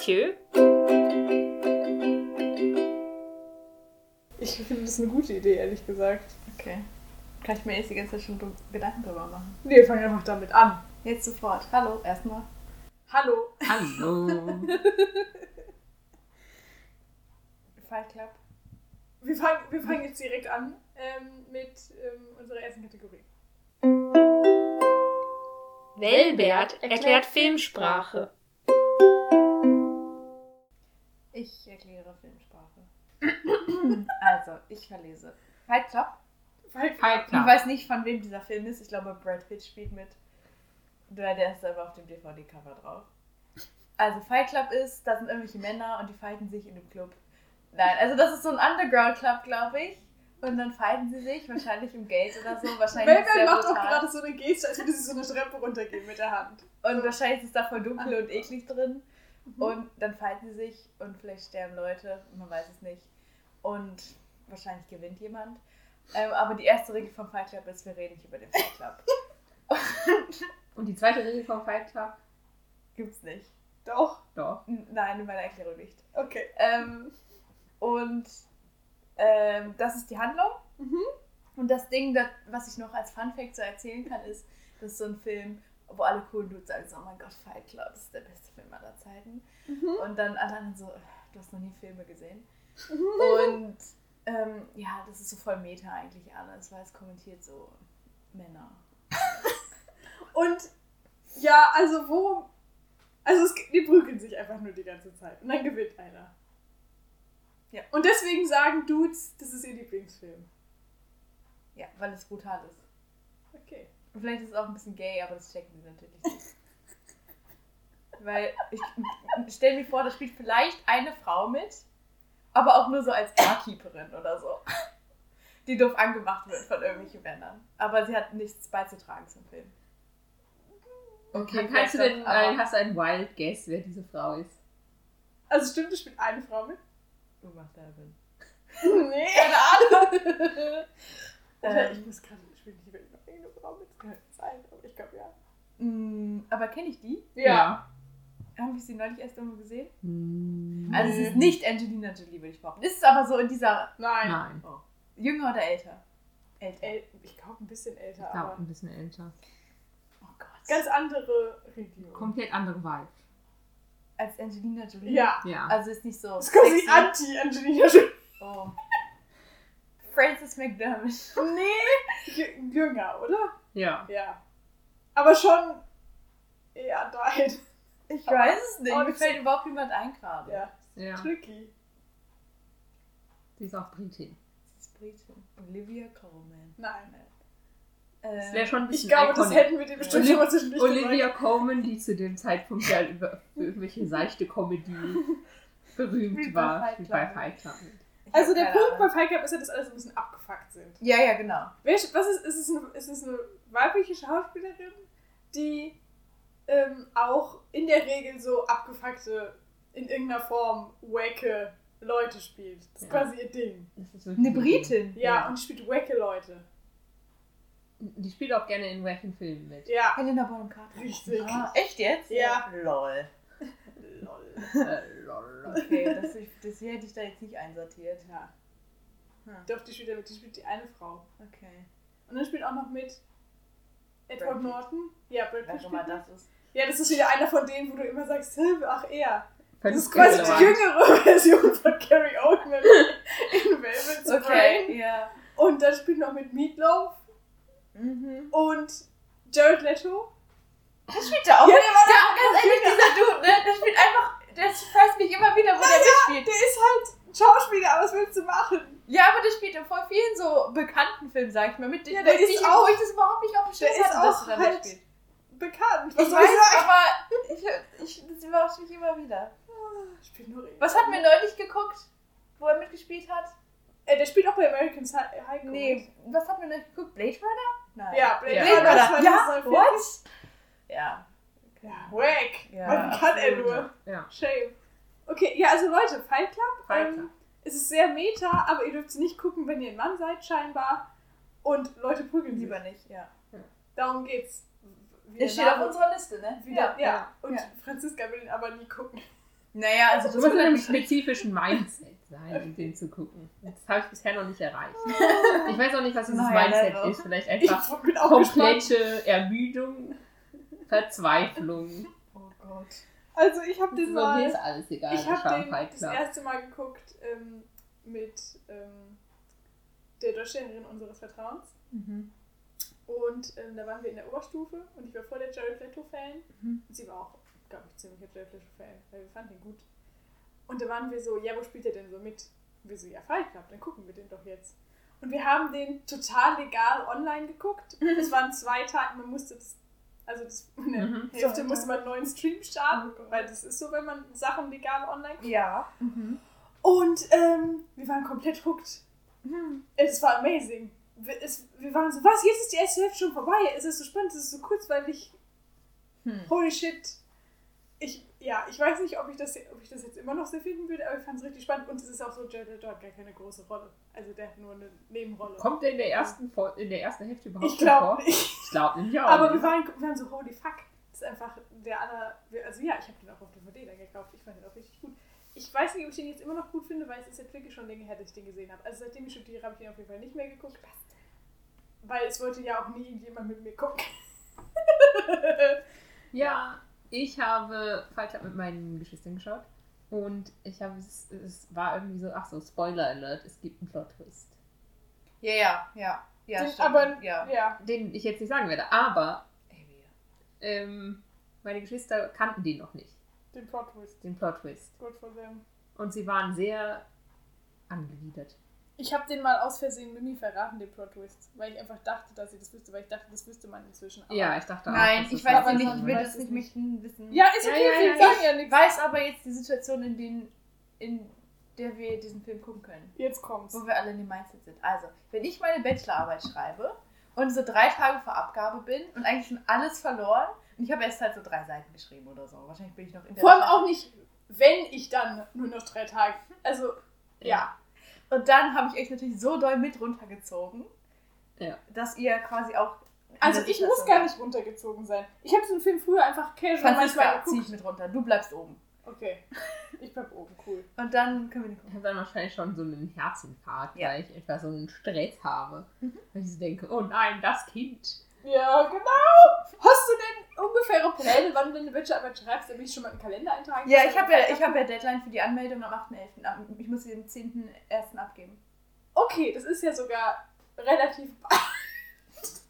Mathieu. Ich finde das eine gute Idee, ehrlich gesagt. Okay. Kann ich mir jetzt die ganze Zeit schon Gedanken drüber machen? Nee, wir fangen einfach damit an. Jetzt sofort. Hallo, erstmal. Hallo. Hallo. Fight Club. Wir fangen, wir fangen jetzt direkt an ähm, mit ähm, unserer ersten Kategorie. Welbert erklärt Filmsprache. Ich erkläre Filmsprache. also, ich verlese. Fight Club. Fight Fight Ich Club. weiß nicht, von wem dieser Film ist. Ich glaube, Brad Pitt spielt mit. Der, der ist aber auf dem DVD-Cover drauf. Also, Fight Club ist, da sind irgendwelche Männer und die fighten sich in dem Club. Nein, also das ist so ein Underground-Club, glaube ich. Und dann fighten sie sich, wahrscheinlich um Geld oder so. Wahrscheinlich Melvin macht auch brutal. gerade so eine Geste, als würde sie so eine Treppe runtergehen mit der Hand. Und wahrscheinlich ist es da voll dunkel und eklig drin. Mhm. Und dann fighten sie sich und vielleicht sterben Leute, man weiß es nicht. Und wahrscheinlich gewinnt jemand. Ähm, aber die erste Regel vom Fight Club ist, wir reden nicht über den Fight Club. Und die zweite Regel vom Fight Club? Gibt's nicht. Doch. Doch. N- Nein, in meiner Erklärung nicht. Okay. Ähm, und ähm, das ist die Handlung. Mhm. Und das Ding, das, was ich noch als Fun Fact so erzählen kann, ist, das ist so ein Film, wo alle coolen Dudes sagen so, oh mein Gott, Fight Club, das ist der beste Film aller Zeiten. Mhm. Und dann alle anderen so, du hast noch nie Filme gesehen. Und ähm, ja, das ist so voll Meta eigentlich alles, weil es kommentiert so Männer. Und ja, also worum. Also es, die prügeln sich einfach nur die ganze Zeit. Und dann gewinnt einer. Ja. Und deswegen sagen Dudes, das ist ihr Lieblingsfilm. Ja, weil es brutal ist. Okay. Und vielleicht ist es auch ein bisschen gay, aber das checken sie natürlich nicht. Weil ich stell mir vor, da spielt vielleicht eine Frau mit, aber auch nur so als Barkeeperin oder so. Die doof angemacht wird von irgendwelchen Männern. Aber sie hat nichts beizutragen zum Film. Okay, kannst du denn, äh, hast du einen Wild Guess, wer diese Frau ist? Also stimmt, es spielt eine Frau mit? Uma Thurman. nee. Keine Ahnung. Oder ähm, ich muss gerade, nicht wirklich noch irgendeine Frau mit? Das kann nicht sein, aber ich glaube ja. mh, aber kenne ich die? Habe ich sie neulich erst irgendwo gesehen? Hm. Also es ist nicht Angelina Jolie, würde ich behaupten. Es ist aber so in dieser Nein. Nein. jünger oder älter? Älter. El ich glaube ein bisschen älter, Ich glaube, ein bisschen älter. Oh Gott. ganz andere Region. Komplett andere Vibe. Als Angelina Jolie? Ja. Ja. Also ist nicht so Das ist quasi anti-Angelina Jolie. Oh. Frances McDermott. Nee. Jü- Jünger, oder? ja. Ja. Aber schon eher dahin. Ich weiß es nicht. Oh, Mir das- fällt überhaupt niemand ein gerade. Ja. Ja. Tricky. Sie ist auch Britin. Das ist Britin. Olivia Colman. Nein. Das Äh, wäre schon ein Ich bisschen glaube, das iconic. hätten wir dir bestimmt schon mal zwischendurch Olivia Colman, die zu dem Zeitpunkt ja über für irgendwelche seichte Comedy berühmt bei war, spielt Club bei. Fight Club. Also der Punkt bei. Fight Club ist ja, dass alle so ein bisschen abgefuckt sind. Ja, ja, genau. Was ist, ist, es eine, ist es eine weibliche Schauspielerin, die ähm, auch in der Regel so abgefuckte, in irgendeiner Form wacke Leute spielt? Das ist Ja. quasi ihr Ding. Das ist wirklich Eine Britin. Ja, Ja. und die spielt wacke Leute. Die spielt auch gerne in wacken Filmen mit. Ja. Helena Bonham Carter. Richtig. Ah, echt jetzt? Ja. Lol. Lol. Lol. Okay, das, das hier hätte ich da jetzt nicht einsortiert. Ja. Hm. Doch, die spielt ja mit, die spielt die eine Frau. Okay. Und dann spielt auch noch mit Edward. Norton. Ja, Brad Pitt spielt das ist. Ja, das ist wieder einer von denen, wo du immer sagst, Hilfe, ach er. Das ist quasi die jüngere Version von Carrie Oldman in Velvet's Okay, Brain. ja. Und dann spielt noch mit Meatloaf Mhm. und Jared Leto. Das spielt er auch. Ja, der war doch ganz ehrlich, dieser Dude, ne? Der spielt einfach. Der weiß mich immer wieder, wo der mitspielt. Der ist halt Schauspieler, aber was willst du machen? Ja, aber der spielt in voll vielen so bekannten Filmen, sag ich mal. Mit Ja, wo der ich, ist wo auch- ich das überhaupt nicht auf dem Schirm der ist hatte, dass er da halt- mitspielt. Bekannt. Ich Was ich weiß, sagen? aber ich, ich, das überrascht mich immer wieder. Ich spiel nur Was hatten wir neulich geguckt, wo er mitgespielt hat? Äh, der spielt auch bei American Psy- Psycho. Nee, was hatten wir neulich geguckt? Blade Runner? Nein. Ja, Blade Ja. Runner Blade Runner. Ja, 2049. what? Ja. Ja, wack. Ja, Man kann er nur. Ja. Shame. Okay, ja, also Leute, Fight Club. Fight ähm, Club. Es ist sehr meta, aber ihr dürft es nicht gucken, wenn ihr ein Mann seid, scheinbar. Und Leute prügeln sich. Lieber nicht, ja. Darum geht's. Wie Der der steht auf Name- unserer Liste, ne? Wieder, ja. ja. Und Ja. Franziska will ihn aber nie gucken. Naja, also Du das musst in einem spezifischen Mindset sein, um den zu gucken. Das habe ich bisher noch nicht erreicht. Ich weiß auch nicht, was dieses Naja, Mindset ist. Vielleicht Ich einfach komplette Ermüdung, Verzweiflung. Oh Gott. Also ich habe So, den mir mal, ist alles egal. ich habe den Schamheit, das erste Mal geguckt ähm, mit ähm, der Deutschlehrerin unseres Vertrauens. Mhm. Und ähm, da waren wir in der Oberstufe und ich war voll der Jared Leto-Fan. Mhm. Sie war auch, glaube ich, ziemlicher Jared Leto-Fan, weil wir fanden ihn gut. Und da waren wir so, ja, wo spielt er denn so mit? Und wir so, ja, Fight Club, dann gucken wir den doch jetzt. Und wir haben den total legal online geguckt. Es waren zwei Tage, man musste das, also das, in der Mhm. Hälfte So, musste man einen neuen Stream starten, Oh Gott. weil das ist so, wenn man Sachen legal online guckt. Ja. Mhm. Und ähm, wir waren komplett hooked. Mhm. Es war amazing. Wir, es, wir waren so, was, jetzt ist die erste Hälfte schon vorbei. Es ist so spannend, es ist so kurzweilig. Hm. Holy shit. Ich, ja, ich weiß nicht, ob ich, das, ob ich das jetzt immer noch so finden würde, aber ich fand es richtig spannend. Und es ist auch so, Jared Leto hat gar keine große Rolle. Also der hat nur eine Nebenrolle. Kommt der in der ersten, in der ersten Hälfte überhaupt ich glaube vor? nicht. Ich glaube nämlich auch Aber wir nicht. waren, wir waren so, holy fuck. Das ist einfach der aller. Also ja, ich habe den auch auf DVD dann gekauft. Ich fand den auch richtig gut. Ich weiß nicht, ob ich den jetzt immer noch gut finde, weil es ist jetzt wirklich schon länger her, dass ich den gesehen habe. Also seitdem ich studiere, habe ich den auf jeden Fall nicht mehr geguckt. Weil es wollte ja auch nie irgendjemand mit mir gucken. Ja, ich habe Fight Club mit meinen Geschwistern geschaut. Und ich habe es, es war irgendwie so, ach so, Spoiler Alert, es gibt einen Plot Twist. Ja, ja, ja. Ja, Den- stimmt. aber ja. ja. Den ich jetzt nicht sagen werde. Aber ähm, meine Geschwister kannten den noch nicht, Den Plot Twist. den Plot Twist. Good for them. Und sie waren sehr angewidert. Ich habe den mal aus Versehen Mimi verraten, den Plot Twist. Weil ich einfach dachte, dass sie das wüsste, weil ich dachte, das wüsste man inzwischen. Aber Ja, ich dachte auch. Nein, dass ich das weiß aber nicht, ich will das nicht möchten wissen. Ja, ist Ja, okay, ja, ja, ja Ich nichts. weiß aber jetzt die Situation, in, denen, in der wir diesen Film gucken können. Jetzt kommt's. Wo wir alle in dem Mindset sind. Also, wenn ich meine Bachelorarbeit schreibe und so drei Tage vor Abgabe bin und eigentlich schon alles verloren und ich habe erst halt so drei Seiten geschrieben oder so. Wahrscheinlich bin ich noch in der Vor allem auch nicht, wenn ich dann nur noch drei Tage. Also, ja. Und dann habe ich euch natürlich so doll mit runtergezogen, Ja. dass ihr quasi auch. Also, ich muss gar nicht runtergezogen sein. Ich habe diesen Film früher einfach casual manchmal zieh ich geguckt. mit runter. Du bleibst oben. Okay. Ich bleib oben, cool. Und dann können wir nicht Ich habe dann wahrscheinlich schon so einen Herzinfarkt, Ja. weil ich etwa so einen Stress habe. Mhm. Weil ich so denke, oh nein, das Kind. Ja, genau. Hast du denn ungefähre Pläne, wann du deine Bachelorarbeit schreibst, damit ich schon mal einen Kalender eintragen Ja, kann? ich habe ja, ich hab ja Deadline für die Anmeldung am 8.11. Ab- Ich muss sie am 10.01. abgeben. Okay, das ist ja sogar relativ.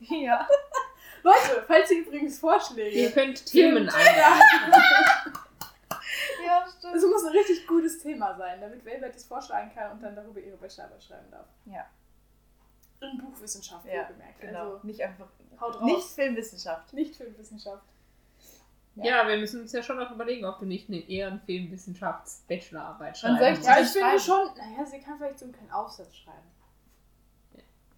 Ja. Leute, falls ihr übrigens Vorschläge. Ihr könnt Themen Ja. einreichen. Ja, stimmt. Es muss ein richtig gutes Thema sein, damit Velvet es vorschlagen kann und dann darüber ihre Bachelorarbeit schreiben darf. Ja. In Buchwissenschaft, Ja, wohlgemerkt. Genau. Also nicht einfach. haut raus. Nicht Filmwissenschaft. nicht Filmwissenschaft. Ja, wir müssen uns ja schon noch überlegen, ob du nicht eine Ehrenfilmwissenschafts-Bachelorarbeit ich musst. Ja, Ja, ich finde schreiben. schon, naja, sie kann vielleicht so einen kleinen Aufsatz schreiben.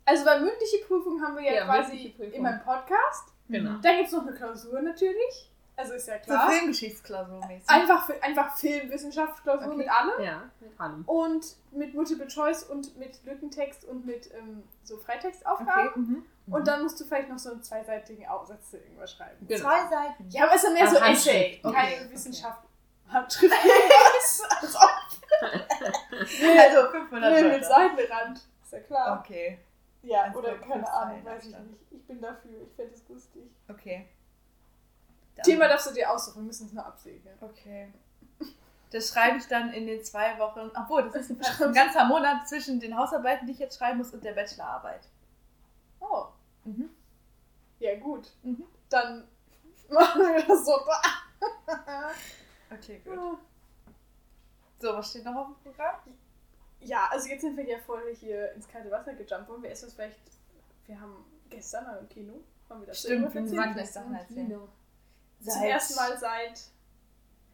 Also, weil mündliche Prüfung haben wir ja, Ja, quasi immer im Podcast. Genau. Dann gibt es noch eine Klausur natürlich. Also ist ja So klar. Filmgeschichtsklausur mäßig. einfach, einfach Filmwissenschaftsklausur Okay. mit allem. Ja, mit allem. Und mit Multiple Choice und mit Lückentext und mit ähm, so Freitextaufgaben. Okay. Mhm. Und dann musst du vielleicht noch so einen zweiseitigen Aufsatz zu irgendwas schreiben. Genau. Zwei Seiten. Ja, aber es ist ja mehr Also so Essay, Handschrift. keine Okay, Wissenschaft. Handschrift. Also 500 nee, mit. Seitenrand. Ist ja klar. Okay, Ja, Also oder keine Ahnung, weiß ich nicht. Ich bin dafür, ich fände es lustig. okay. Dann- Thema darfst du dir aussuchen, wir müssen es nur absegnen. Okay. Das schreibe ich dann in den zwei Wochen. Obwohl, das ist ein, ein ganzer Monat zwischen den Hausarbeiten, die ich jetzt schreiben muss, und der Bachelorarbeit. Oh, Mhm. ja gut. Mhm. Dann machen wir das so. Okay, gut. So, was steht noch auf dem Programm? Ja, also jetzt sind wir ja voll hier ins kalte Wasser gejumpt. Wollen wir erst was vielleicht. Wir haben gestern mal im Kino. Haben wir das Stimmt, wir waren gestern Sachen erzählen. Zum ersten Mal seit.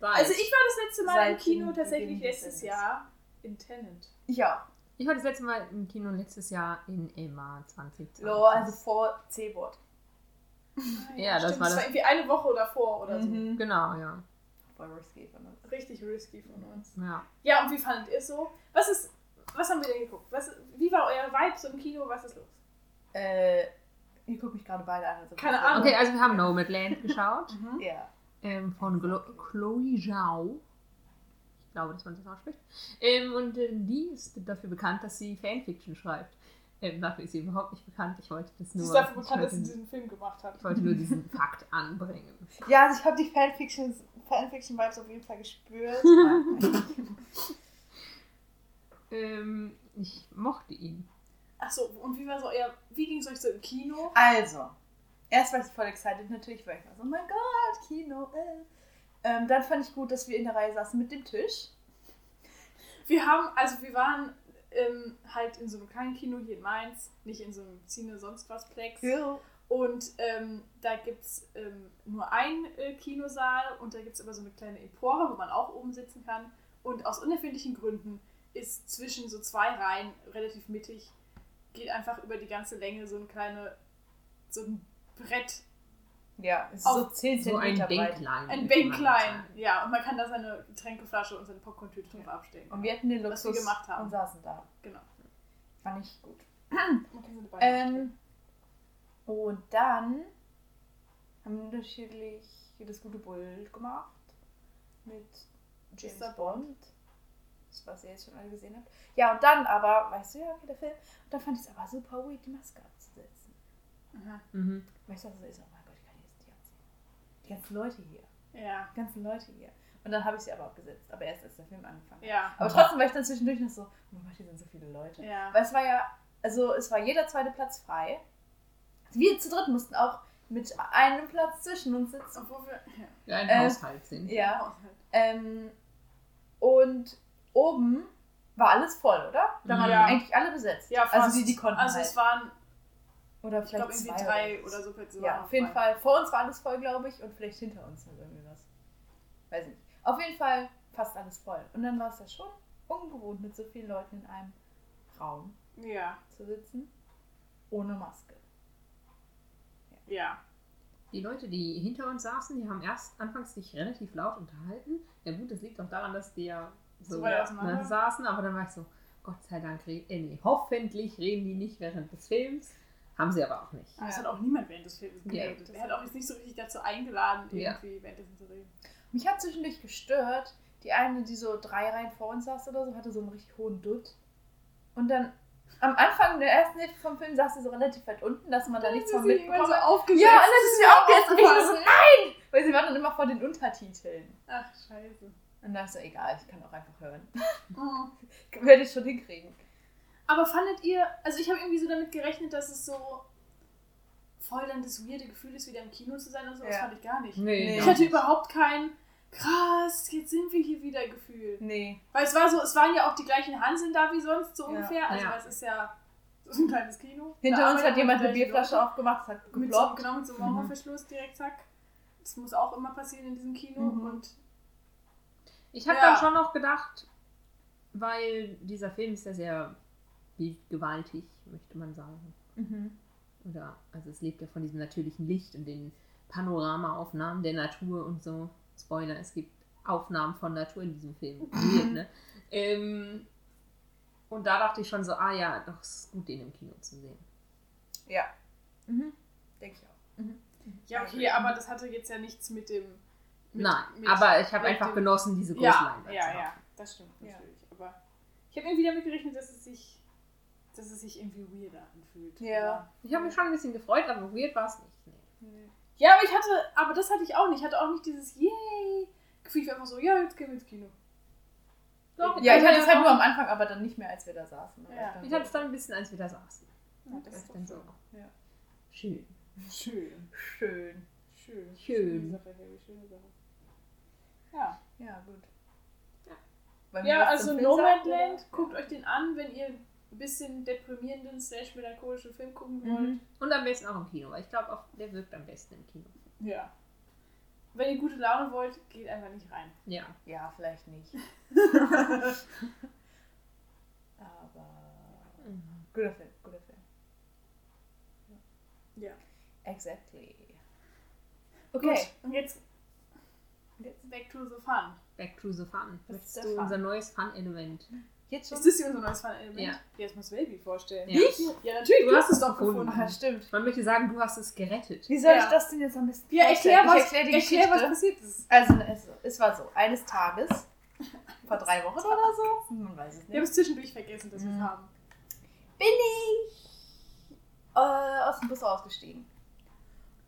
Seit. Also ich war das letzte Mal im Seit Kino dem tatsächlich letztes. Jahr in Tenant. Ja, ich war das letzte Mal im Kino letztes Jahr in Emma 2020. so, also vor C-Wort. Ja, das Stimmt, war das das- war irgendwie eine Woche davor oder so. Mhm. Genau, ja. Voll risky von uns. Richtig risky von uns. ja. Ja, und wie fandet ihr es so? Was ist. Was haben wir denn geguckt? Was, wie war euer Vibe so im Kino? Was ist los? Äh, ihr guckt mich gerade beide an. Also Keine Ahnung. Okay, also wir haben Nomadland geschaut. Ja. Ähm, von Glo Chloe Zhao. glaube, dass man das ausspricht. Ähm, und äh, die ist dafür bekannt, dass sie Fanfiction schreibt. Ähm, dafür ist sie überhaupt nicht bekannt. Ich wollte das Sie nur. ist dafür ich, bekannt, dass wollte, sie diesen Film gemacht hat. ich wollte nur diesen Fakt anbringen. Ja, also ich habe die Fanfiction, Fanfiction-Vibes auf jeden Fall gespürt. Ähm, ich mochte ihn. Achso, und wie war so euer, wie ging es euch so im Kino? Also, erst war ich voll excited natürlich, weil ich war so, oh mein Gott, Kino. Äh. Ähm, dann fand ich gut, dass wir in der Reihe saßen mit dem Tisch. Wir haben, also wir waren ähm, halt in so einem kleinen Kino hier in Mainz, nicht in so einem Cine sonst was Plex. Und ähm, da gibt es ähm, nur einen äh, Kinosaal und da gibt es aber so eine kleine Empore, wo man auch oben sitzen kann. Und aus unerfindlichen Gründen ist zwischen so zwei Reihen relativ mittig, geht einfach über die ganze Länge so ein kleine, so ein Brett, Ja, es ist so 10 So ein cm breit. Bänklein. ein Bänklein. Ja, und man kann da seine Getränkeflasche und seine Popcorn-Tüte drauf abstellen. Und wir hatten den Was wir Luxus gemacht haben. und saßen da. Genau. Fand ich gut. Ähm, und dann haben wir unterschiedlich das gute Bull gemacht mit James Mr. Bond. Das, was ihr jetzt schon alle gesehen habt. Ja, und dann aber, weißt du ja, okay, der Film. Und dann fand ich es aber super weird, die Maske abzusetzen. Aha. Mhm. Weißt du, was das ist? Oh mein Gott, ich kann jetzt die anziehen. Die ganzen Leute hier. Ja. Die ganzen Leute hier. Und dann habe ich sie aber abgesetzt. Aber erst als der Film angefangen hat. Ja. Aber trotzdem war ich dann zwischendurch noch so, oh mein Gott, hier sind so viele Leute. Ja. Weil es war ja, also es war jeder zweite Platz frei. Wir zu dritt mussten auch mit einem Platz zwischen uns sitzen. Obwohl wir. Ja. Ein Äh, Haushalt sind. Ja. Ähm, und oben war alles voll, oder? Da waren Ja. eigentlich alle besetzt. Ja, fast. Also die, die konnten Also halt. es waren, oder ich glaube, vielleicht irgendwie zwei drei oder, oder so Plätze. Ja, auf jeden frei. Fall. Vor uns war alles voll, glaube ich, und vielleicht hinter uns noch irgendwie was. Weiß nicht. Auf jeden Fall fast alles voll. Und dann war es ja schon ungewohnt, mit so vielen Leuten in einem Raum Ja. zu sitzen. Ohne Maske. Ja. Die Leute, die hinter uns saßen, die haben erst anfangs sich relativ laut unterhalten. Ja gut, das liegt auch daran, dass die ja so, weit auseinander. saßen, aber dann war ich so, Gott sei Dank, re- äh, nee, hoffentlich reden die nicht während des Films. Haben sie aber auch nicht. Aber es hat auch niemand während des Films Ja. geredet. Er hat auch jetzt nicht so richtig dazu eingeladen, Ja. irgendwie währenddessen zu reden. Mich hat zwischendurch gestört, die eine, die so drei Reihen vor uns saß oder so, hatte so einen richtig hohen Dutt. Und dann am Anfang der ersten Hälfte vom Film saß sie so relativ weit unten, dass man da nichts von mitbekommen so aufgesetzt. Ja, und dann ist mir auch jetzt richtig so, nein! Weil sie war dann immer vor den Untertiteln. Ach, scheiße. Und dann ist so, egal, ich kann auch einfach hören. Mhm. Werde ich schon hinkriegen. Aber fandet ihr, also ich habe irgendwie so damit gerechnet, dass es so voll dann das weirde Gefühl ist, wieder im Kino zu sein und so. Das Ja. fand ich gar nicht. Nee. Ich hatte überhaupt kein krass, jetzt sind wir hier wieder Gefühl. Nee. Weil es war so, es waren ja auch die gleichen Hanseln da wie sonst, so Ja. ungefähr. Also Ja. es ist ja so ein kleines Kino. Hinter Da uns hat jemand die eine Bierflasche Leute. aufgemacht, hat Mit so, geploppt. genau, mit so einem Mauerverschluss direkt, zack. Das muss auch immer passieren in diesem Kino. Mhm. Und Ich habe Ja. dann schon noch gedacht, weil dieser Film ist ja sehr bildgewaltig, möchte man sagen. Mhm. Oder, also es lebt ja von diesem natürlichen Licht und den Panoramaaufnahmen der Natur und so. Spoiler, es gibt Aufnahmen von Natur in diesem Film. Weird, ne? ähm, und da dachte ich schon so, ah ja, doch, es ist gut, den im Kino zu sehen. Ja. Mhm. Denke ich auch. Mhm. ja, okay, aber das hatte jetzt ja nichts mit dem. Mit, Nein, mit- aber ich habe einfach genossen, diese große Ja, Leinwand ja, zu haben. ja, das stimmt Ja. natürlich. Aber ich habe irgendwie damit gerechnet, dass es sich, dass es sich irgendwie weirder anfühlt. Ja. Ich habe mich schon ein bisschen gefreut, aber weird war es nicht. Nee. Ja, aber ich hatte, aber das hatte ich auch nicht. Ich hatte auch nicht dieses Yay Gefühl. Ich war einfach so, ja, jetzt gehen wir ins Kino. Doch, Ja, ich hatte ja es halt nur am Anfang, aber dann nicht mehr, als wir da saßen. Ja. Ich so- hatte es dann ein bisschen, als wir da saßen. Ja, das ist dann so. schön. Ja. Schön. Schön. Schön. Schön. Schön. Schöne Sache, Harry, schöne Sache. Ja. Ja, gut. Ja. Ja, also Nomadland, guckt euch den an, wenn ihr ein bisschen deprimierenden, slash melancholischen Film gucken wollt. Mhm. Und am besten auch im Kino, weil ich glaube, der wirkt am besten im Kino. Ja. Wenn ihr gute Laune wollt, geht einfach nicht rein. Ja. Ja, vielleicht nicht. aber. Guter Film, guter Film. Ja. Exactly. Okay. Okay. und jetzt, jetzt back to the fun. Back to the Fun. Was ist Möchtest der du Fun? unser neues Fun-Element? Jetzt schon? Ist das hier unser neues Fun-Element? Ja. Jetzt muss Baby vorstellen. Ja. Ich? Ja, natürlich, Du du, hast es doch gefunden. gefunden. Ach, stimmt. Man möchte sagen, du hast es gerettet. Wie soll Ja. ich das denn jetzt am besten Ja, erklär, was, Ich erklär die erklär, was Geschichte. passiert ist. Also, es, es war so, eines Tages vor drei Wochen oder so. Man weiß es Wir haben nicht. es zwischendurch vergessen, dass wir es Mhm. haben. Bin ich äh, aus dem Bus ausgestiegen.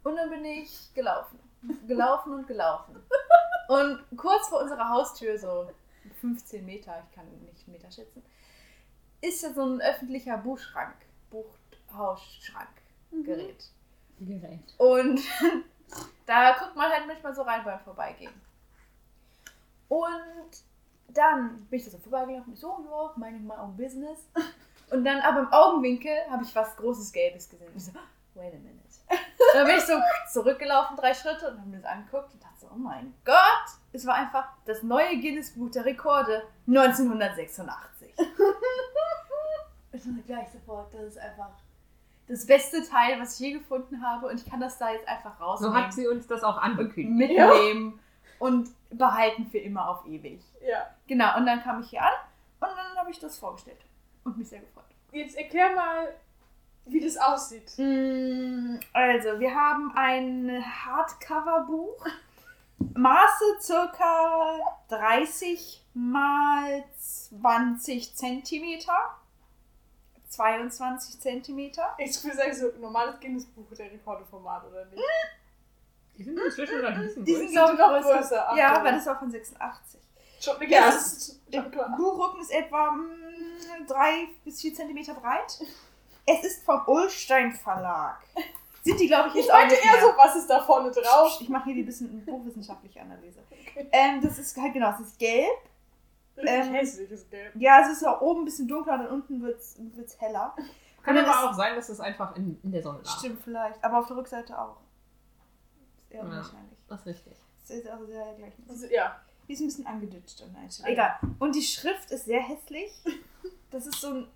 Und dann bin ich gelaufen. Gelaufen und gelaufen. Und kurz vor unserer Haustür, so 15 Meter, ich kann nicht Meter schätzen, ist ja so ein öffentlicher Buchschrank, Buchhausschrankgerät. Gerät. Und da guckt man halt manchmal so rein beim Vorbeigehen. Und dann bin ich da so vorbeigelaufen, so, ja, minding my own business. Und dann aber im Augenwinkel habe ich was Großes Gelbes gesehen. Und ich so, wait a minute. Dann bin ich so zurückgelaufen, drei Schritte, und habe mir das angeguckt und oh mein Gott, es war einfach das neue Guinness Buch der Rekorde 1986. Und dann gleich sofort, das ist einfach das beste Teil, was ich je gefunden habe und ich kann das da jetzt einfach So rausnehmen hat sie uns das auch angekündigt. mitnehmen und behalten für immer auf ewig. Ja. Genau, und dann kam ich hier an und dann habe ich das vorgestellt und mich sehr gefreut. Jetzt erklär mal, wie das aussieht. Mm, Also, wir haben ein Hardcover-Buch. Maße circa 30 mal 20 Zentimeter. 22 Zentimeter. Ich würde sagen, so normales Guinness-Buch der Rekorde-Format, oder nicht? Die sind inzwischen ein bisschen Die sind, glaube ich, noch größer. ach, ja, weil das war von 86. Schon eine Ja. Buchrücken ist etwa 3 bis 4 Zentimeter breit. Es ist vom Ulstein Verlag. Sind die, glaube ich, Ich jetzt auch meinte nicht eher mehr. so, was ist da vorne drauf? Ich mache hier die bisschen buchwissenschaftliche Analyse. Ähm, das ist halt genau, es ist gelb. Ähm, hässliches Gelb. Ja, es ist ja oben ein bisschen dunkler und dann unten wird es heller. Kann aber ist- auch sein, dass es einfach in, in der Sonne lag. Stimmt vielleicht, aber auf der Rückseite auch. Ist eher Ja. unwahrscheinlich. Das ist richtig. Das ist auch sehr gleich. Also, ja. Die ist ein bisschen angeditscht an. Ah, Egal. Und die Schrift ist sehr hässlich. Das ist so ein,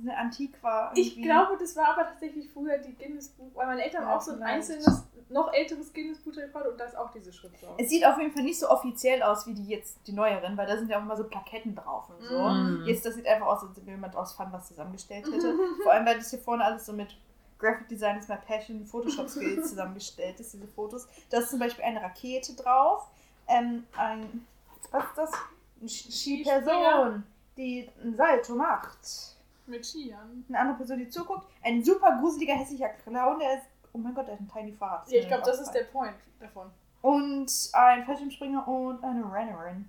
eine Antiqua. Ich irgendwie. glaube, das war aber tatsächlich früher die Guinness-Buch, weil meine Eltern Ja, haben auch so ein vielleicht. einzelnes, noch älteres Guinness-Buch der Rekorde und da ist auch diese Schrift drauf. Es sieht auf jeden Fall nicht so offiziell aus wie die jetzt, die neueren, weil da sind ja auch immer so Plaketten drauf und so. Mhm. Jetzt, das sieht einfach aus, als ob jemand aus Fun was zusammengestellt hätte. Vor allem, weil das hier vorne alles so mit Graphic Design is my passion, Photoshop Skills zusammengestellt ist, diese Fotos. Da ist zum Beispiel eine Rakete drauf, ähm, ein, was ist das? Eine Ski- Skispringer. Person, die ein Salto macht. Mit Skiern. Eine andere Person, die zuguckt. Ein super gruseliger, hässlicher Clown, der ist, oh mein Gott, der hat ein Tiny Fahrrad. Ja, ich glaube, das ist der Point davon. Und ein Fallschirmspringer und eine Rennerin.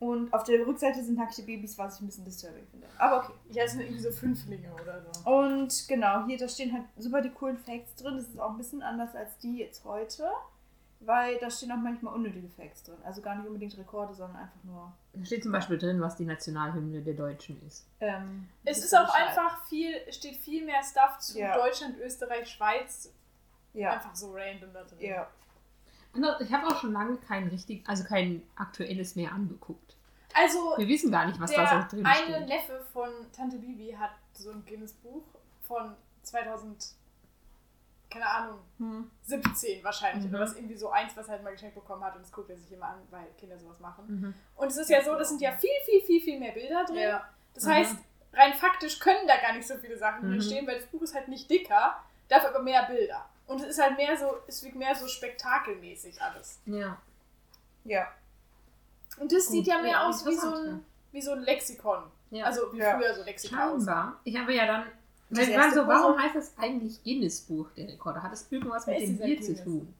Und auf der Rückseite sind nackte Babys, was ich ein bisschen disturbing finde. Aber okay. Ja, es sind irgendwie so Fünflinge oder so. Und genau, hier, da stehen halt super die coolen Facts drin. Das ist auch ein bisschen anders als die jetzt heute. Weil da stehen auch manchmal unnötige Facts drin. Also gar nicht unbedingt Rekorde, sondern einfach nur. Da steht zum Beispiel drin, was die Nationalhymne der Deutschen ist. Ähm, Es ist auch einfach viel, steht viel mehr Stuff zu Ja. Deutschland, Österreich, Schweiz. Ja. Einfach so random da drin. Ja. Ich habe auch schon lange kein richtig, also kein aktuelles mehr angeguckt. Also, Wir wissen gar nicht, was da so drin eine steht. Neffe von Tante Bibi hat so ein Guinness-Buch von 2000, keine Ahnung, Hm. 17 wahrscheinlich. Mhm. Oder was irgendwie so eins, was er halt mal geschenkt bekommen hat und das guckt er sich immer an, weil Kinder sowas machen. Mhm. Und es ist ja so, das sind ja viel, viel, viel, viel mehr Bilder drin. Ja. Das Mhm. heißt, rein faktisch können da gar nicht so viele Sachen Mhm. drin stehen, weil das Buch ist halt nicht dicker, dafür aber mehr Bilder. Und es ist halt mehr so, es wirkt mehr so spektakelmäßig alles. Ja. Ja. Und das Gut, sieht ja mehr ja, aus wie so, ein, wie so ein Lexikon. ja. Also wie Ja. früher so Lexika aussah. Scheinbar. Ich habe ja dann. Das erste so, warum heißt das eigentlich Guinness Buch der Rekorde? Hat es irgendwas Wer mit dem Bier zu tun?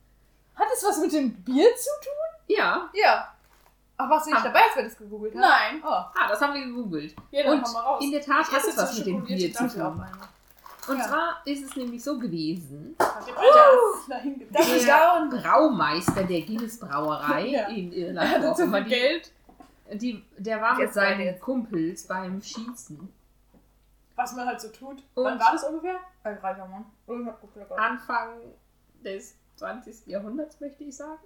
Hat es was mit dem Bier zu tun? Ja. Ja. Ach, warst du nicht Ah. dabei, als wir das gegoogelt haben? Nein. Oh. Ah, das haben wir gegoogelt. Ja, dann Und haben wir raus. in der Tat Ich hat es was mit dem Bier zu tun. Und Ja. zwar ist es nämlich so gewesen, Hat dem gedacht. Das der. Braumeister der Guinness Brauerei Ja. in Irland, auch immer die, Geld. die, der war mit seinen. Kumpels beim Schießen. Was man halt so tut. Und- Wann war das ungefähr? Ein reicher Mann. Anfang des 20. Jahrhunderts, möchte ich sagen.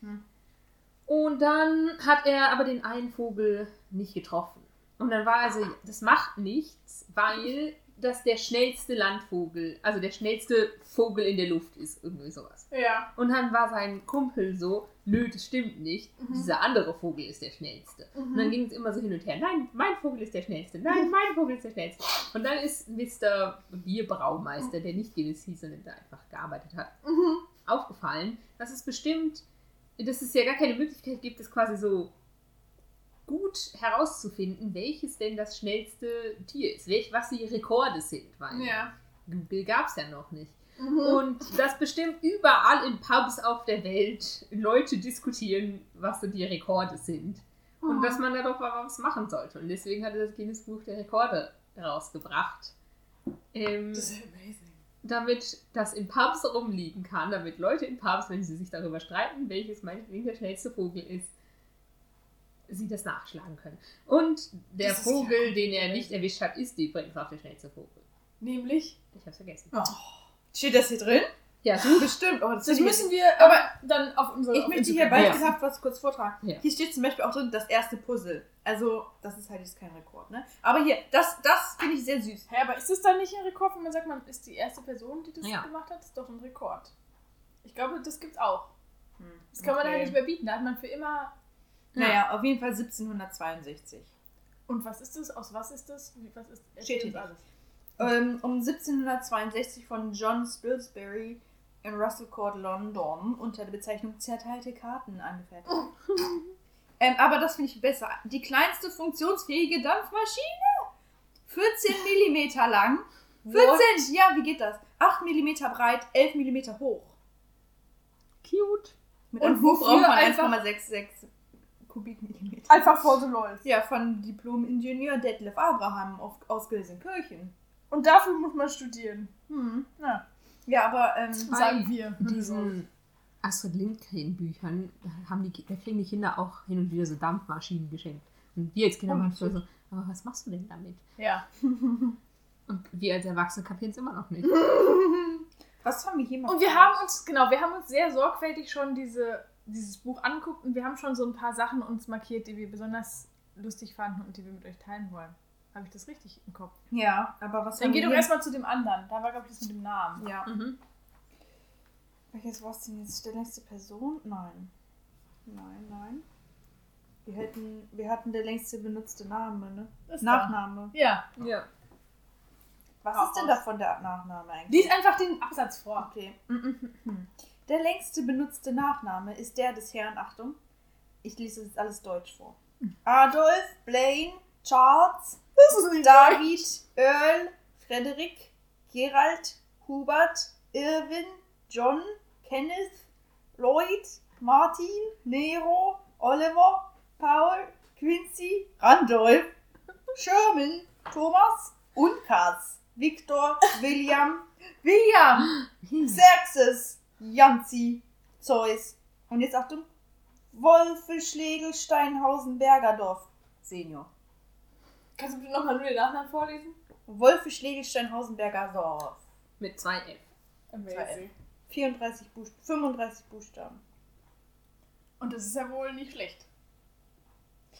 Hm. Und dann hat er aber den einen Vogel nicht getroffen. Und dann war er so, das macht nichts, weil das der schnellste Landvogel, also der schnellste Vogel in der Luft ist, irgendwie sowas. Ja. Und dann war sein Kumpel so, nö, das stimmt nicht, Mhm. dieser andere Vogel ist der schnellste. Und dann Mhm. ging es immer so hin und her, nein, mein Vogel ist der schnellste, nein, mein Vogel ist der schnellste. Und dann ist Mr. Bierbraumeister, der nicht Guinness hieß, sondern da einfach gearbeitet hat, Mhm. aufgefallen, dass es bestimmt, dass es ja gar keine Möglichkeit gibt, das quasi so gut herauszufinden, welches denn das schnellste Tier ist, welch, was die Rekorde sind, weil Ja. Google gab es ja noch nicht. Mhm. Und dass bestimmt überall in Pubs auf der Welt Leute diskutieren, was so die Rekorde sind. Und Mhm. dass man da doch mal was machen sollte. Und deswegen hat er das Guinness Buch der Rekorde rausgebracht. Ähm, Das ist amazing. damit das in Pubs rumliegen kann, damit Leute in Pubs, wenn sie sich darüber streiten, welches meinetwegen der schnellste Vogel ist, sie das nachschlagen können. Und der Das ist ja Vogel, den er nicht erwischt hat, ist übrigens auch der schnellste Vogel. Nämlich. Ich hab's vergessen. Oh. Steht das hier drin? Ja, du? Bestimmt. Oh, Das ich müssen wir aber dann auf unsere. Ich auf möchte hier beispielhaft was kurz vortragen. Ja. Hier steht zum Beispiel auch drin, das erste Puzzle. Also, das ist halt jetzt kein Rekord, ne? Aber hier, das, das finde ich sehr süß. Hä, aber ist es dann nicht ein Rekord, wenn man sagt, man ist die erste Person, die das Ja. gemacht hat? Das ist doch ein Rekord. Ich glaube, das gibt's auch. Hm, Das kann man okay. halt nicht mehr bieten. Da hat man für immer. Naja, auf jeden Fall 1762. Und was ist das? Aus was ist das? Was ist Steht hier uns Ähm, um 1762 von John Spilsbury in Russell Court, London, unter der Bezeichnung zerteilte Karten angefertigt. ähm, aber das finde ich besser. Die kleinste funktionsfähige Dampfmaschine. 14 mm lang. 14, ja, wie geht das? 8 mm breit, 11 mm hoch. Cute. Mit Und einem von einfach- 1,66 Kubikmillimeter. Einfach for the LOL. Ja, von Diplom-Ingenieur Detlef Abraham auf, aus Gelsenkirchen. Und dafür muss man studieren. Hm. Ja, Ja, aber ähm, sagen wir. In diesen Astrid Lindgren-Büchern haben die, da kriegen die Kinder auch hin und wieder so Dampfmaschinen geschenkt. Und wir als Kinder Oh, manchmal so, aber was machst du denn damit? Ja. Und wir als Erwachsene kapieren es immer noch nicht. was haben wir hier mal? Und wir haben uns, genau, wir haben uns sehr sorgfältig schon diese, dieses Buch angeguckt und wir haben schon so ein paar Sachen uns markiert, die wir besonders lustig fanden und die wir mit euch teilen wollen. Habe ich das richtig im Kopf? Ja, aber was Dann geh doch erstmal zu dem anderen. Da war, glaube ich, das mit dem Namen. Ja. Mhm. Welches war es denn jetzt? Der längste Person? Nein. Nein, nein. Wir hatten, wir hatten der längste benutzte Name, ne? Das Nachname. Da. Ja. Ja. Was Hau ist denn davon der Nachname eigentlich? Lies einfach den Absatz vor. Okay. Der längste benutzte Nachname ist der des Herrn, Achtung, ich lese jetzt alles deutsch vor. Adolf, Blaine, Charles, David, Earl, Frederick, Gerald, Hubert, Irwin, John, Kenneth, Lloyd, Martin, Nero, Oliver, Paul, Quincy, Randolph, Sherman, Thomas und Cass, Victor, William, William, Xerxes, Janzi, Zeus. Und jetzt Achtung, Wolfe, Schlegel, Steinhausen, Bergerdorf, Senior. Kannst du bitte nochmal nur den Nachnamen vorlesen? Wolfe, Schlegel, Steinhausen, Bergerdorf. Mit zwei F. Amazing. 34 Buchst 35 Buchstaben. Und das ist ja wohl nicht schlecht.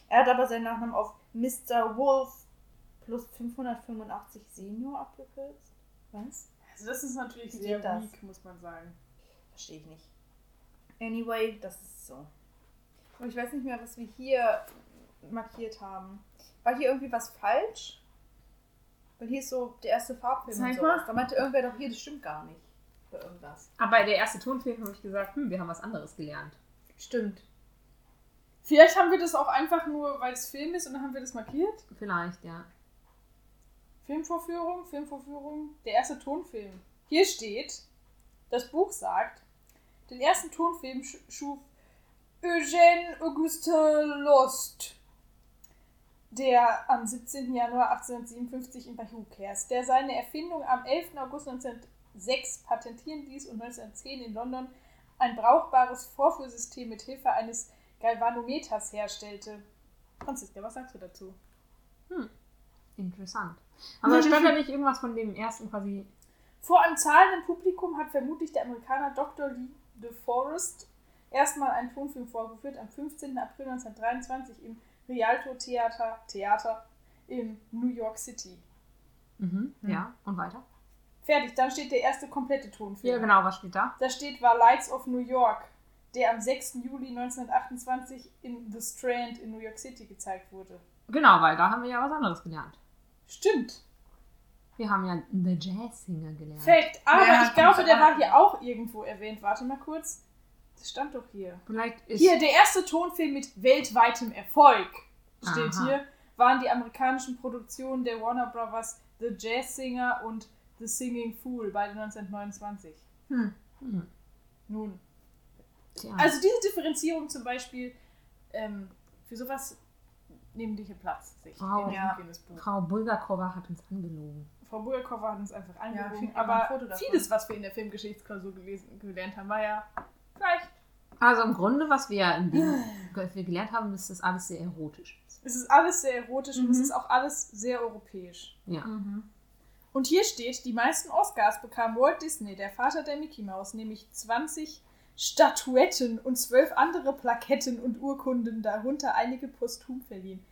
Er hat aber seinen Nachnamen auf Mr. Wolf plus 585 Senior abgekürzt. Was? Also das ist natürlich Wie sehr weak, muss man sagen. Verstehe ich nicht. Anyway, das ist so. Und ich weiß nicht mehr, was wir hier markiert haben. War hier irgendwie was falsch? Weil hier ist so der erste Farbfilm und Zeig sowas. mal. Da meinte irgendwer doch hier, das stimmt gar nicht. Oder irgendwas. Aber der erste Tonfilm habe ich gesagt, hm, wir haben was anderes gelernt. Stimmt. Vielleicht haben wir das auch einfach nur, weil es Film ist und dann haben wir das markiert. Vielleicht, ja. Filmvorführung, Filmvorführung, der erste Tonfilm. Hier steht, das Buch sagt, den ersten Tonfilm sch- schuf Eugène Augustin Lost, der am 17. Januar 1857 in herrscht, der seine Erfindung am 11. August 1906 patentieren ließ und 1910 in London ein brauchbares Vorführsystem mit Hilfe eines Galvanometers herstellte. Franziska, was sagst du dazu? Interessant. Aber stand da nicht irgendwas von dem ersten quasi. Vor einem zahlenden Publikum hat vermutlich der Amerikaner Dr. Lee De Forest erstmal einen Tonfilm vorgeführt am 15. April 1923 im Rialto Theater, Theater in New York City. Mhm. Hm. Ja, und weiter? Fertig, dann steht der erste komplette Tonfilm. Ja, genau, was steht da? Da steht war Lights of New York, der am 6. Juli 1928 in The Strand in New York City gezeigt wurde. Genau, weil da haben wir ja was anderes gelernt. Stimmt. Wir haben ja The Jazz Singer gelernt. Fact. Aber Wer ich glaube, der war hier auch irgendwo erwähnt. Warte mal kurz. Das stand doch hier. Vielleicht ist. Hier, der erste Tonfilm mit weltweitem Erfolg. steht Aha. hier, waren die amerikanischen Produktionen der Warner Brothers The Jazz Singer und The Singing Fool, beide 1929. Hm. Hm. Nun, Tja. also diese Differenzierung zum Beispiel, ähm, für sowas nehmen die hier Platz, sich Wow. in Ja. Frau Bulgakova hat uns angelogen. Frau Bulgakova hat uns einfach angelogen, schick mir mal ein aber davon. vieles, was wir in der Filmgeschichtsklausur gelesen, gelernt haben, war ja gleich. Also im Grunde, was wir in dem, was wir gelernt haben, ist das alles sehr erotisch. Es ist alles sehr erotisch und es Mhm. ist auch alles sehr europäisch. Ja. Mhm. Und hier steht, die meisten Oscars bekam Walt Disney, der Vater der Mickey Mouse, nämlich 20 Statuetten und zwölf andere Plaketten und Urkunden, darunter einige posthum verliehen.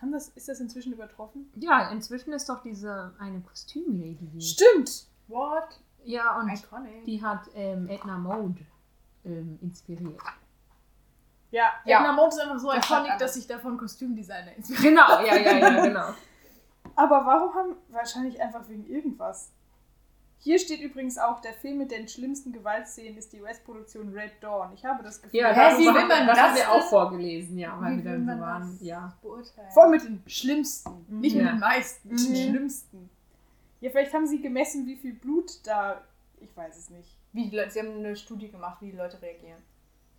Haben das, ist das inzwischen übertroffen? Ja, inzwischen ist doch diese eine Kostümlady. Stimmt! What? Ja, und Iconic. die hat ähm, Edna Mode ähm, inspiriert. Ja, Ja. Edna Mode ist einfach so Das iconic, dass sich davon Kostümdesigner inspiriert. Genau, ja, ja, ja, genau. Aber warum haben. Wahrscheinlich einfach wegen irgendwas. Hier steht übrigens auch, der Film mit den schlimmsten Gewaltszenen ist die US-Produktion Red Dawn. Ich habe das Gefühl, Ja, Hä, darüber wie will man das das haben wir auch vorgelesen, ja, weil Wie wir dann so waren. das Ja. beurteilen? Vor allem mit den schlimmsten. Mhm. Nicht mit Ja. den meisten, mit den Mhm. schlimmsten. Ja, vielleicht haben sie gemessen, wie viel Blut da. Ich weiß es nicht. Wie die Leute, sie haben eine Studie gemacht, wie die Leute reagieren.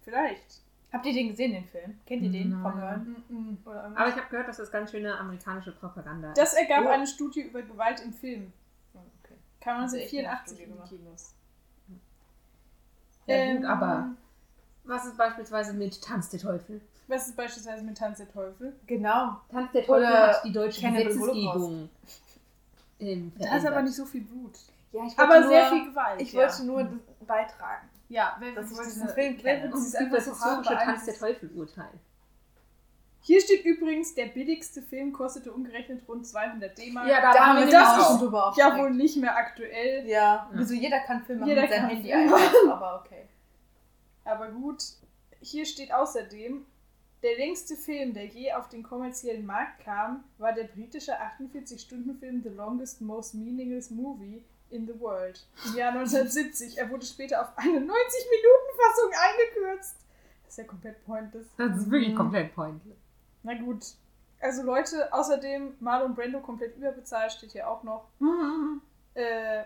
Vielleicht. Habt ihr den gesehen, den Film? Kennt ihr den vom Nein. Hören? Mhm. Aber ich habe gehört, dass das ganz schöne amerikanische Propaganda das ist. ergab Oh. eine Studie über Gewalt im Film. Okay. Kam Haben sie echt eine 1984 Studie in die gemacht. Kinos. Ja, gut, Ähm, aber was ist beispielsweise mit Tanz der Teufel? Was ist beispielsweise mit Tanz der Teufel? Genau. Tanz der Teufel Oder hat die deutsche Gesetzgebung Da ist aber nicht so viel Blut. Ja, ich Aber nur, sehr viel Gewalt. Ich ja. wollte nur das beitragen. Ja, wenn wollte diesen eine- Film kenne. wenn Und sie es es gibt das so historische Tanz der. Teufel-Urteil. Hier steht übrigens, der billigste Film kostete umgerechnet rund 200 D-Mark. Ja, da, haben wir das ist- drüber ja wohl nicht mehr aktuell. Ja, wieso jeder kann Film machen Jeder mit seinem Handy einfach, aber okay. Aber gut, hier steht außerdem, der längste Film, der je auf den kommerziellen Markt kam, war der britische 48-Stunden-Film The Longest Most Meaningless Movie in the World im Jahr 1970. Er wurde später auf eine 90-Minuten-Fassung eingekürzt. Das ist ja komplett pointless. Das ist wirklich komplett pointless. Na gut. Also Leute, außerdem Marlon Brando komplett überbezahlt, steht hier auch noch. Äh,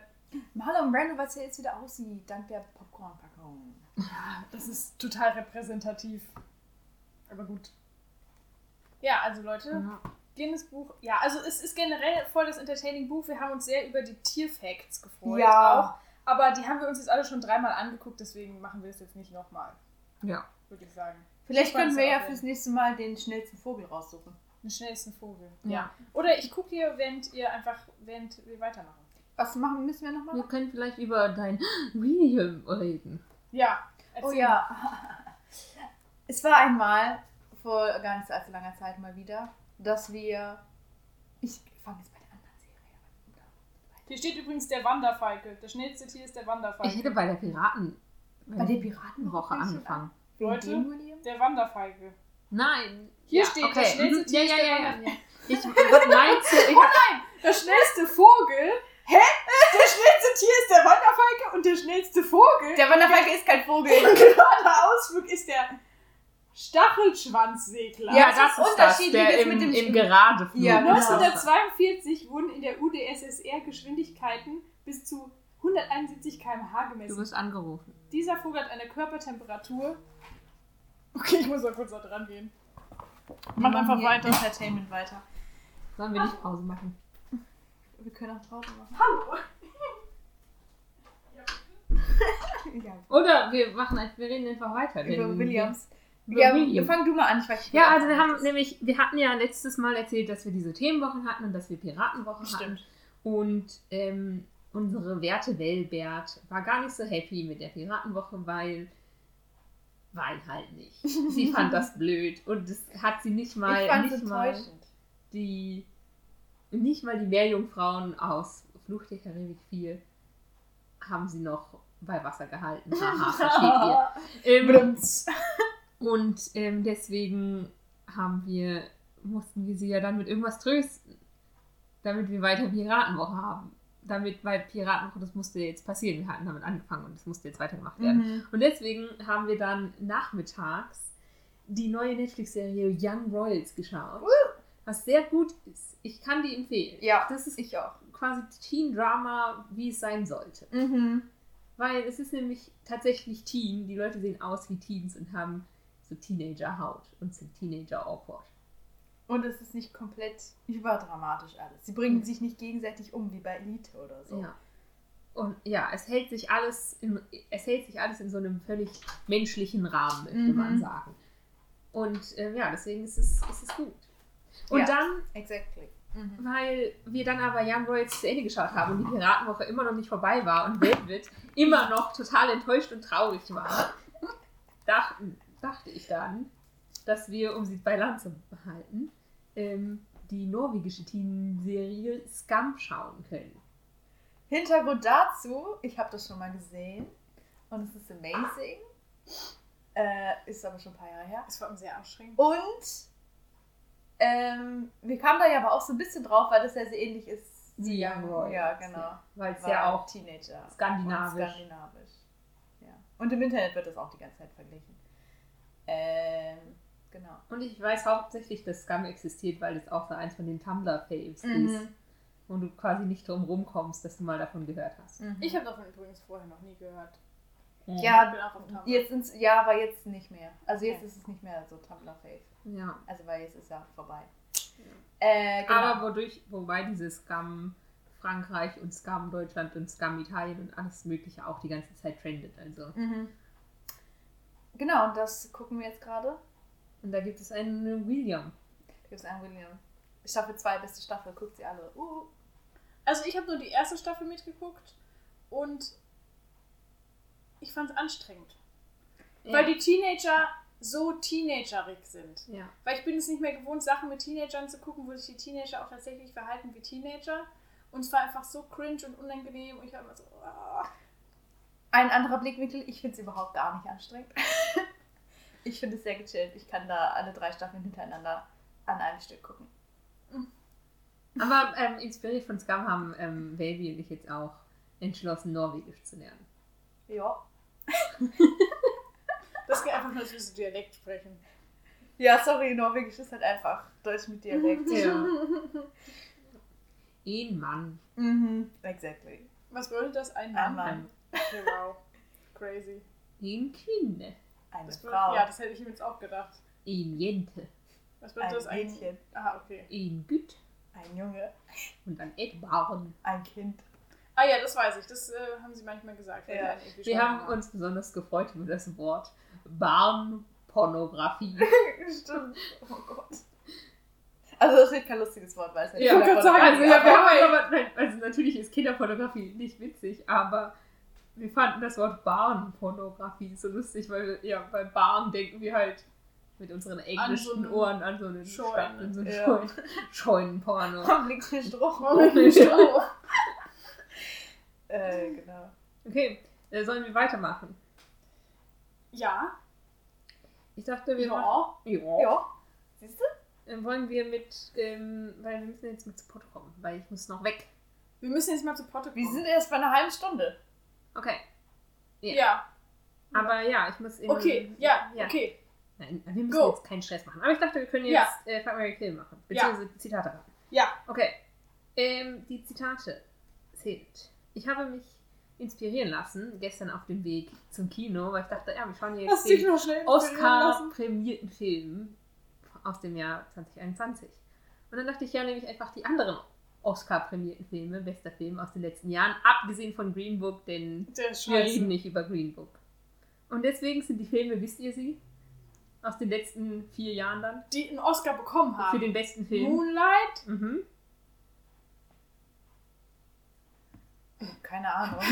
Marlon Brando, was er jetzt wieder aussieht, dank der Popcorn-Packung. das ist total repräsentativ. Aber gut. Ja, also Leute, Ja. Guinness Buch. Ja, also es ist generell voll das entertaining Buch. Wir haben uns sehr über die Tierfacts gefreut. Ja. Auch. Aber die haben wir uns jetzt alle schon dreimal angeguckt, deswegen machen wir es jetzt nicht nochmal, ja. würde ich sagen. Vielleicht können wir ja fürs nächste Mal den schnellsten Vogel raussuchen. Den schnellsten Vogel. Ja. Oder ich gucke hier, während ihr einfach, während wir weitermachen. Was machen müssen wir nochmal? Wir können vielleicht über dein Medium reden. Ja. Oh ja. Es war einmal, vor gar nicht allzu langer Zeit mal wieder, dass wir. Ich fange jetzt bei der anderen Serie an. Hier steht übrigens der Wanderfalke. Das schnellste Tier ist der Wanderfalke. Ich hätte bei der Piraten Bei der Piratenwoche Woche angefangen. Leute? Der Wanderfalke. Nein. Hier ja, steht, okay. das schnellste. Tier ja, ist ja, der ja, ja. Ich du, ich hab, Der schnellste Vogel. Hä? Der schnellste Tier ist der Wanderfalke und der schnellste Vogel. Der Wanderfalke ist kein Vogel. gerader Ausflug ist der Stachelschwanzsegler. ja, das das ist das, unterschiedlich der im, mit dem im. Geradeflug. Ja, genau. ist das. 1942 wurden in der UdSSR Geschwindigkeiten bis zu 171 km/h Du gemessen. wirst angerufen. Dieser Vogel hat eine Körpertemperatur. Okay, ich muss mal kurz da dran gehen. Mach einfach weiter. Entertainment weiter. Sollen wir nicht Pause machen? Wir können auch Pause machen. Hallo. Ja. Oder wir machen einfach, wir reden einfach weiter. Über Williams. Über Ja, William. fang du mal an. Ich weiß wie Ja, also wir haben nämlich, wir hatten ja letztes Mal erzählt, dass wir diese Themenwochen hatten und dass wir Piratenwochen hatten. Stimmt. Und ähm, unsere Werte Wellbert war gar nicht so happy mit der Piratenwoche, weil weil halt nicht. Sie fand das blöd und es hat sie nicht mal nicht mal die nicht mal die Meerjungfrauen aus Flucht der Karibik 4 haben sie noch bei Wasser gehalten. Haha, versteht ihr. Ähm, und ähm, deswegen haben wir, mussten wir sie ja dann mit irgendwas trösten, damit wir weiter Piratenwoche haben. Damit, weil Piratenwoche, das musste jetzt passieren. Wir hatten damit angefangen und es musste jetzt weitergemacht werden. Mhm. Und deswegen haben wir dann nachmittags die neue Netflix-Serie Young Royals geschaut. Was sehr gut ist. Ich kann die empfehlen. Ja, Das ist ich auch. quasi Teen-Drama, wie es sein sollte. Mhm. Weil es ist nämlich tatsächlich Teen. Die Leute sehen aus wie Teens und haben so Teenager-Haut und sind Teenager-awkward. Und es ist nicht komplett überdramatisch alles. Sie bringen Mhm. sich nicht gegenseitig um, wie bei Elite oder so. Ja. Und ja, es hält sich alles in, es hält sich alles in so einem völlig menschlichen Rahmen, möchte Mhm. man sagen. Und ähm, ja, deswegen ist es, ist es gut. Und Ja. dann, Exactly. Mhm. weil wir dann aber Young Royals zu Ende geschaut haben und die Piratenwoche immer noch nicht vorbei war und Velvet immer noch total enttäuscht und traurig war, dachten, dachte ich dann, dass wir, um sie bei Land zu behalten, ähm, die norwegische Teen-Serie Scum schauen können. Hintergrund dazu, ich habe das schon mal gesehen und es ist amazing. Äh, ist aber schon ein paar Jahre her. Das war mir sehr anstrengend. Und ähm, wir kamen da ja aber auch so ein bisschen drauf, weil das ja sehr ähnlich ist. Die Young Royals. Ja, genau. Weil es ja auch Teenager. skandinavisch. Und skandinavisch. Ja. Und im Internet wird das auch die ganze Zeit verglichen. Ähm, genau. Und ich weiß hauptsächlich, dass Scum existiert, weil es auch so eins von den Tumblr-Faves Mhm. ist, wo du quasi nicht drum rumkommst, dass du mal davon gehört hast. Mhm. Ich habe davon übrigens vorher noch nie gehört. Ich Ja, bin auch auf Tumblr. jetzt ins, ja, aber jetzt nicht mehr. Also jetzt Okay. ist es nicht mehr so Tumblr-Fave. ja. Also weil jetzt ist ja vorbei. Äh, genau. Aber wodurch, wobei dieses Scum Frankreich und Scum Deutschland und Scum Italien und alles Mögliche auch die ganze Zeit trendet. Also. Mhm. Genau, und das gucken wir jetzt gerade. Und da gibt es einen William. Gibt es einen William. Staffel 2, beste Staffel, guckt sie alle. Uh. Also ich habe nur die erste Staffel mitgeguckt und ich fand es anstrengend. Weil die Teenager so teenagerig sind. ja. Weil ich bin es nicht mehr gewohnt, Sachen mit Teenagern zu gucken, wo sich die Teenager auch tatsächlich verhalten wie Teenager. Und es war einfach so cringe und unangenehm und ich war immer so, ah. Ein anderer Blickwinkel, ich finde es überhaupt gar nicht anstrengend. ich finde es sehr gechillt. Ich kann da alle drei Staffeln hintereinander an einem Stück gucken. Aber ähm, inspiriert von Scum haben ähm, Baby und ich jetzt auch entschlossen, Norwegisch zu lernen. Ja. Das geht einfach nur, dass wir so Dialekt sprechen. Ja, sorry, Norwegisch ist halt einfach Deutsch mit Dialekt. Ja. Ein Mann. mhm, exactly. Was bedeutet das? Ein Ein Mann? Mann. Okay, wow. Crazy. Ein Kind. Eine Das Frau. bedeutet, ja, das hätte ich ihm jetzt auch gedacht. Ein Jente. Was bedeutet das? ein Mädchen. Aha, okay. Ein Güt. Ein Junge. Und ein Edbarn. Ein Kind. Ah ja, das weiß ich. Das äh, haben sie manchmal gesagt. Ja. wir haben uns besonders gefreut über das Wort Barnpornografie. Stimmt. Oh Gott. Also das ist kein lustiges Wort, weil es Ja, wollte gerade sagen, Also, ja, wir haben aber, nein, also natürlich ist Kinderpornografie nicht witzig, aber wir fanden das Wort Barnpornografie so lustig, weil wir, ja, bei Barn denken wir halt mit unseren englischen einen Ohren an so einen Scheune. An so einen Ja. Scheun, Scheunenporno. Mir Stroh. Oh, äh, genau. Okay, äh, sollen wir weitermachen? Ja. Ich dachte, wir machen. Ja. Ja. Ja. Siehst du? Dann wollen wir mit, ähm, weil wir müssen jetzt mit zu Pott kommen, weil ich muss noch weg. Wir müssen jetzt mal zu Potte kommen. Wir sind erst bei einer halben Stunde. Okay. Ja. Aber ja, ich muss in. Okay. Ja. Okay. Nein, wir müssen Go. jetzt keinen Stress machen. Aber ich dachte, wir können Ja. jetzt äh, Fuck, Mary Kill machen. Beziehungsweise Zitate raten. Ja. Okay. Ähm, die Zitate sind. Ich habe mich inspirieren lassen, gestern auf dem Weg zum Kino, weil ich dachte, ja, wir schauen hier jetzt den? Oscar-prämierten Film aus dem Jahr 2021. Und dann dachte ich, ja, nehme ich einfach die anderen Oscar-prämierten Filme, bester Film aus den letzten Jahren, abgesehen von Green Book, denn wir reden nicht über Green Book. Und deswegen sind die Filme, wisst ihr sie? Aus den letzten vier Jahren dann? Die einen Oscar bekommen Für haben. den besten Film. Moonlight. Mhm. Keine Ahnung.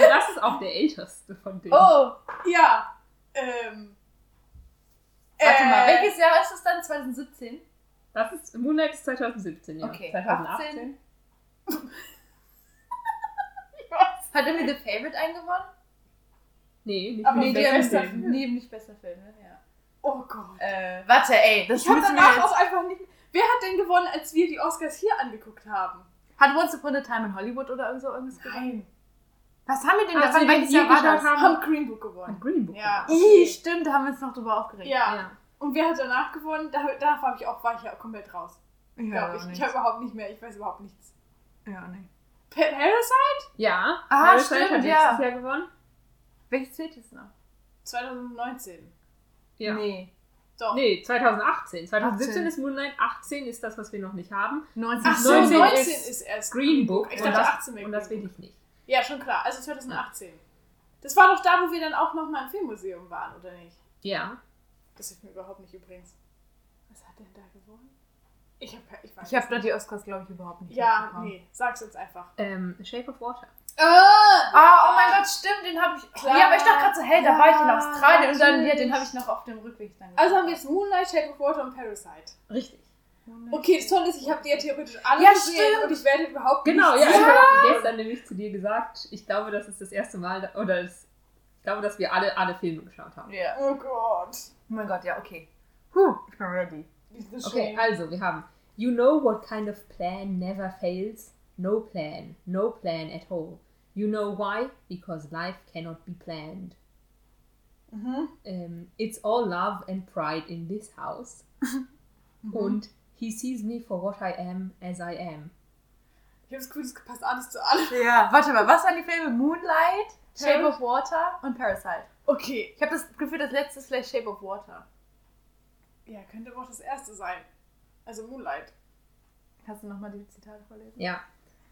Das ist auch der älteste von denen. Oh, Ja. Ähm. warte äh, mal, welches Jahr ist es dann? 2017? Das ist Moonlight ist 2017, ja. Okay, 2018. 18. Ich weiß. Hat irgendwie The Favorite eingewonnen? Nee, nicht Aber Nee, die bester Film. Film. Nee, nicht bester Film, ne? ja. Oh Gott. Äh, warte, ey, das Ich wir danach jetzt... auch einfach nicht. Wer hat denn gewonnen, als wir die Oscars hier angeguckt haben? Hat Once Upon a Time in Hollywood oder irgend so irgendwas gewonnen? Nein. Was haben wir denn Als da? wir Wann den welches Jahr hier war das? haben, Haben Green Book gewonnen. Green Book Ja. gewonnen. Ih, stimmt, da haben wir uns noch drüber aufgeregt. Ja. Ja. Und wer hat danach gewonnen? Da, da war ich auch, war ich ja komplett raus. Ja, Glaube ich. Ich habe überhaupt nicht mehr, ich weiß überhaupt nichts. ja, nee. Pa Parasite? Ja, Ah, Parasite stimmt, hat ja. letztes Jahr gewonnen. Welches zählt jetzt noch? 2019. Ja. Nee. Doch. Nee, 2018. 2017 18. ist Moonlight, 18 ist das, was wir noch nicht haben. 19. Ach so, 19 19, ist ist, erst Green Book. Ich und, dachte das, 18 wäre und das will ich nicht. Ja, schon klar. Also 2018. Das war doch da, wo wir dann auch nochmal im Filmmuseum waren, oder nicht? Ja. Das hilft mir überhaupt nicht übrigens. Was hat denn da gewonnen? Ich hab, ich Ich habe es da nicht. die Oscars, glaube ich, überhaupt nicht Ja, nee, sag's uns einfach. Ähm, Shape of Water. Ah, oh mein Gott, stimmt, den habe ich. Klar. Ja, aber ich dachte gerade so, hey, da war ich in Ja, Australien und dann, ja, den habe ich noch auf dem Rückweg dann. Also haben wir jetzt Moonlight, Shape of Water und Parasite. Richtig. Okay, das Tolle ist, ich habe die ja theoretisch alle Ja, gesehen stimmt. und ich werde überhaupt Genau, nichts ja, ich sagen. habe gestern nämlich zu dir gesagt, ich glaube, das ist das erste Mal, oder das, ich glaube, dass wir alle, alle Filme geschaut haben. Ja. Oh Gott. Oh mein Gott, ja, okay. Huh, ich bin ready. Okay, also, wir haben You know what kind of plan never fails? No plan, no plan at all. You know why? Because life cannot be planned. Mhm. Ähm, it's all love and pride in this house. Und he sees me for what I am as I am. Ich habe das Gefühl, das passt alles zu allem. Ja, warte mal, was waren die Filme? Moonlight, Shape of Water und Parasite. Okay. Ich habe das Gefühl, das letzte ist vielleicht Shape of Water. Ja, könnte aber auch das erste sein. Also Moonlight. Kannst du nochmal die Zitate vorlesen? Ja.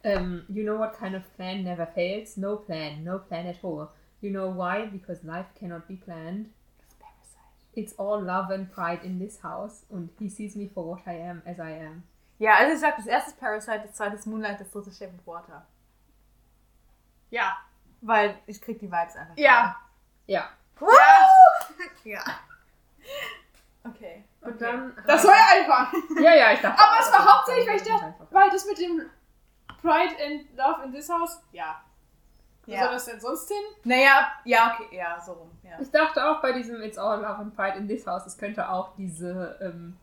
Ähm, you know what kind of plan never fails? No plan, no plan at all. You know why? Because life cannot be planned. Das ist Parasite. It's all love and pride in this house. Und he sees me for what I am as I am. Ja, also ich sag, das erste ist Parasite, das zweite ist Moonlight, das dritte ist Shape of Water. Ja. Weil ich krieg die Vibes einfach. Ja. Ja. Woo! Ja. Okay. Und okay. dann. Das war ja einfach. Ja, ja, ich dachte. Aber es war hauptsächlich, weil ich dachte, weil das mit dem Pride and Love in this house, ja. Wo Ja. soll das denn sonst hin? Naja, ja, okay, ja, so rum. Ja. Ich dachte auch bei diesem It's all love and pride in this house, es könnte auch diese, ähm,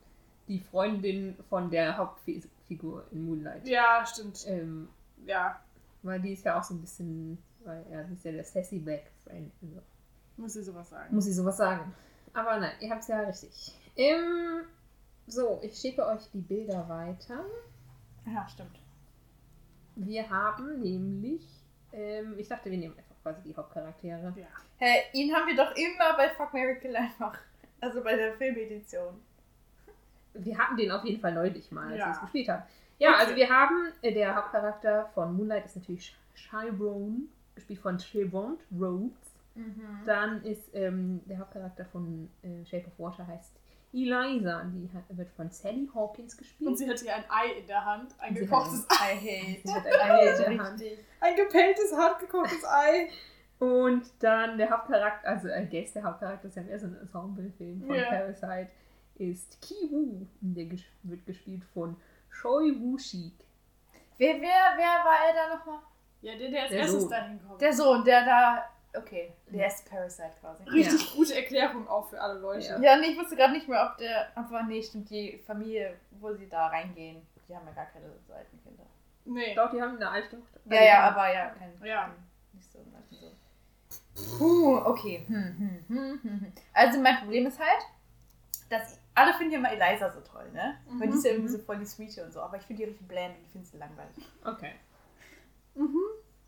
die Freundin von der Hauptfigur in Moonlight. Ja, stimmt. Ähm, Ja, weil die ist ja auch so ein bisschen, weil er ist ja der Sassy Black Friend. Also. Muss ich sowas sagen. Muss ich sowas sagen. Aber nein, ihr habt es ja richtig. Ähm, so, ich schicke euch die Bilder weiter. Ja, stimmt. Wir haben nämlich, ähm, ich dachte, wir nehmen einfach quasi die Hauptcharaktere. Ja. Hey, ihn haben wir doch immer bei Fuck Mary Kill einfach. Also bei der Filmedition. Wir hatten den auf jeden Fall neulich mal, als Ja. wir es gespielt haben. Ja, Okay. also wir haben, äh, der Hauptcharakter von Moonlight ist natürlich Chiron, gespielt von Trevont Rhodes. Dann ist ähm, der Hauptcharakter von äh, Shape of Water heißt Eliza, die hat, wird von Sally Hawkins gespielt. Und sie hat hier ein Ei in der Hand. Ein Sie hat gekochtes Ei. I hate. Sie hat ein Ei in der Hand. Ein gepelltes, hart gekochtes Ei. Und dann der Hauptcharakter, also äh, Guest, der Hauptcharakter ist ja mehr so ein Ensemble-Film von Ja. Parasite, ist Ki Woo. Und Der ges wird gespielt von Choi Woo Shik. Wer, wer, wer war er da nochmal? Ja, der, der als Der erstes Sohn. dahin kommt. Der Sohn, der da. Okay, der ist Parasite quasi. Richtig gute Erklärung auch für alle Leute. Ja. Ja, nee, ich wusste gerade nicht mehr, ob der. Aber nee, stimmt, die Familie, wo sie da reingehen, die haben ja gar keine Seitenkinder. Nee. Doch, die haben eine alte Tochter. Ja, ja, aber ja, kein. Ja. Nicht so, nicht so. Puh, okay. Hm, hm, hm, hm, hm. Also mein Problem ist halt, dass alle finden ja immer Eliza so toll, ne? Weil die ist ja irgendwie so voll die Sweete und so, aber ich finde die richtig bland und ich finde sie langweilig. Okay. Mhm.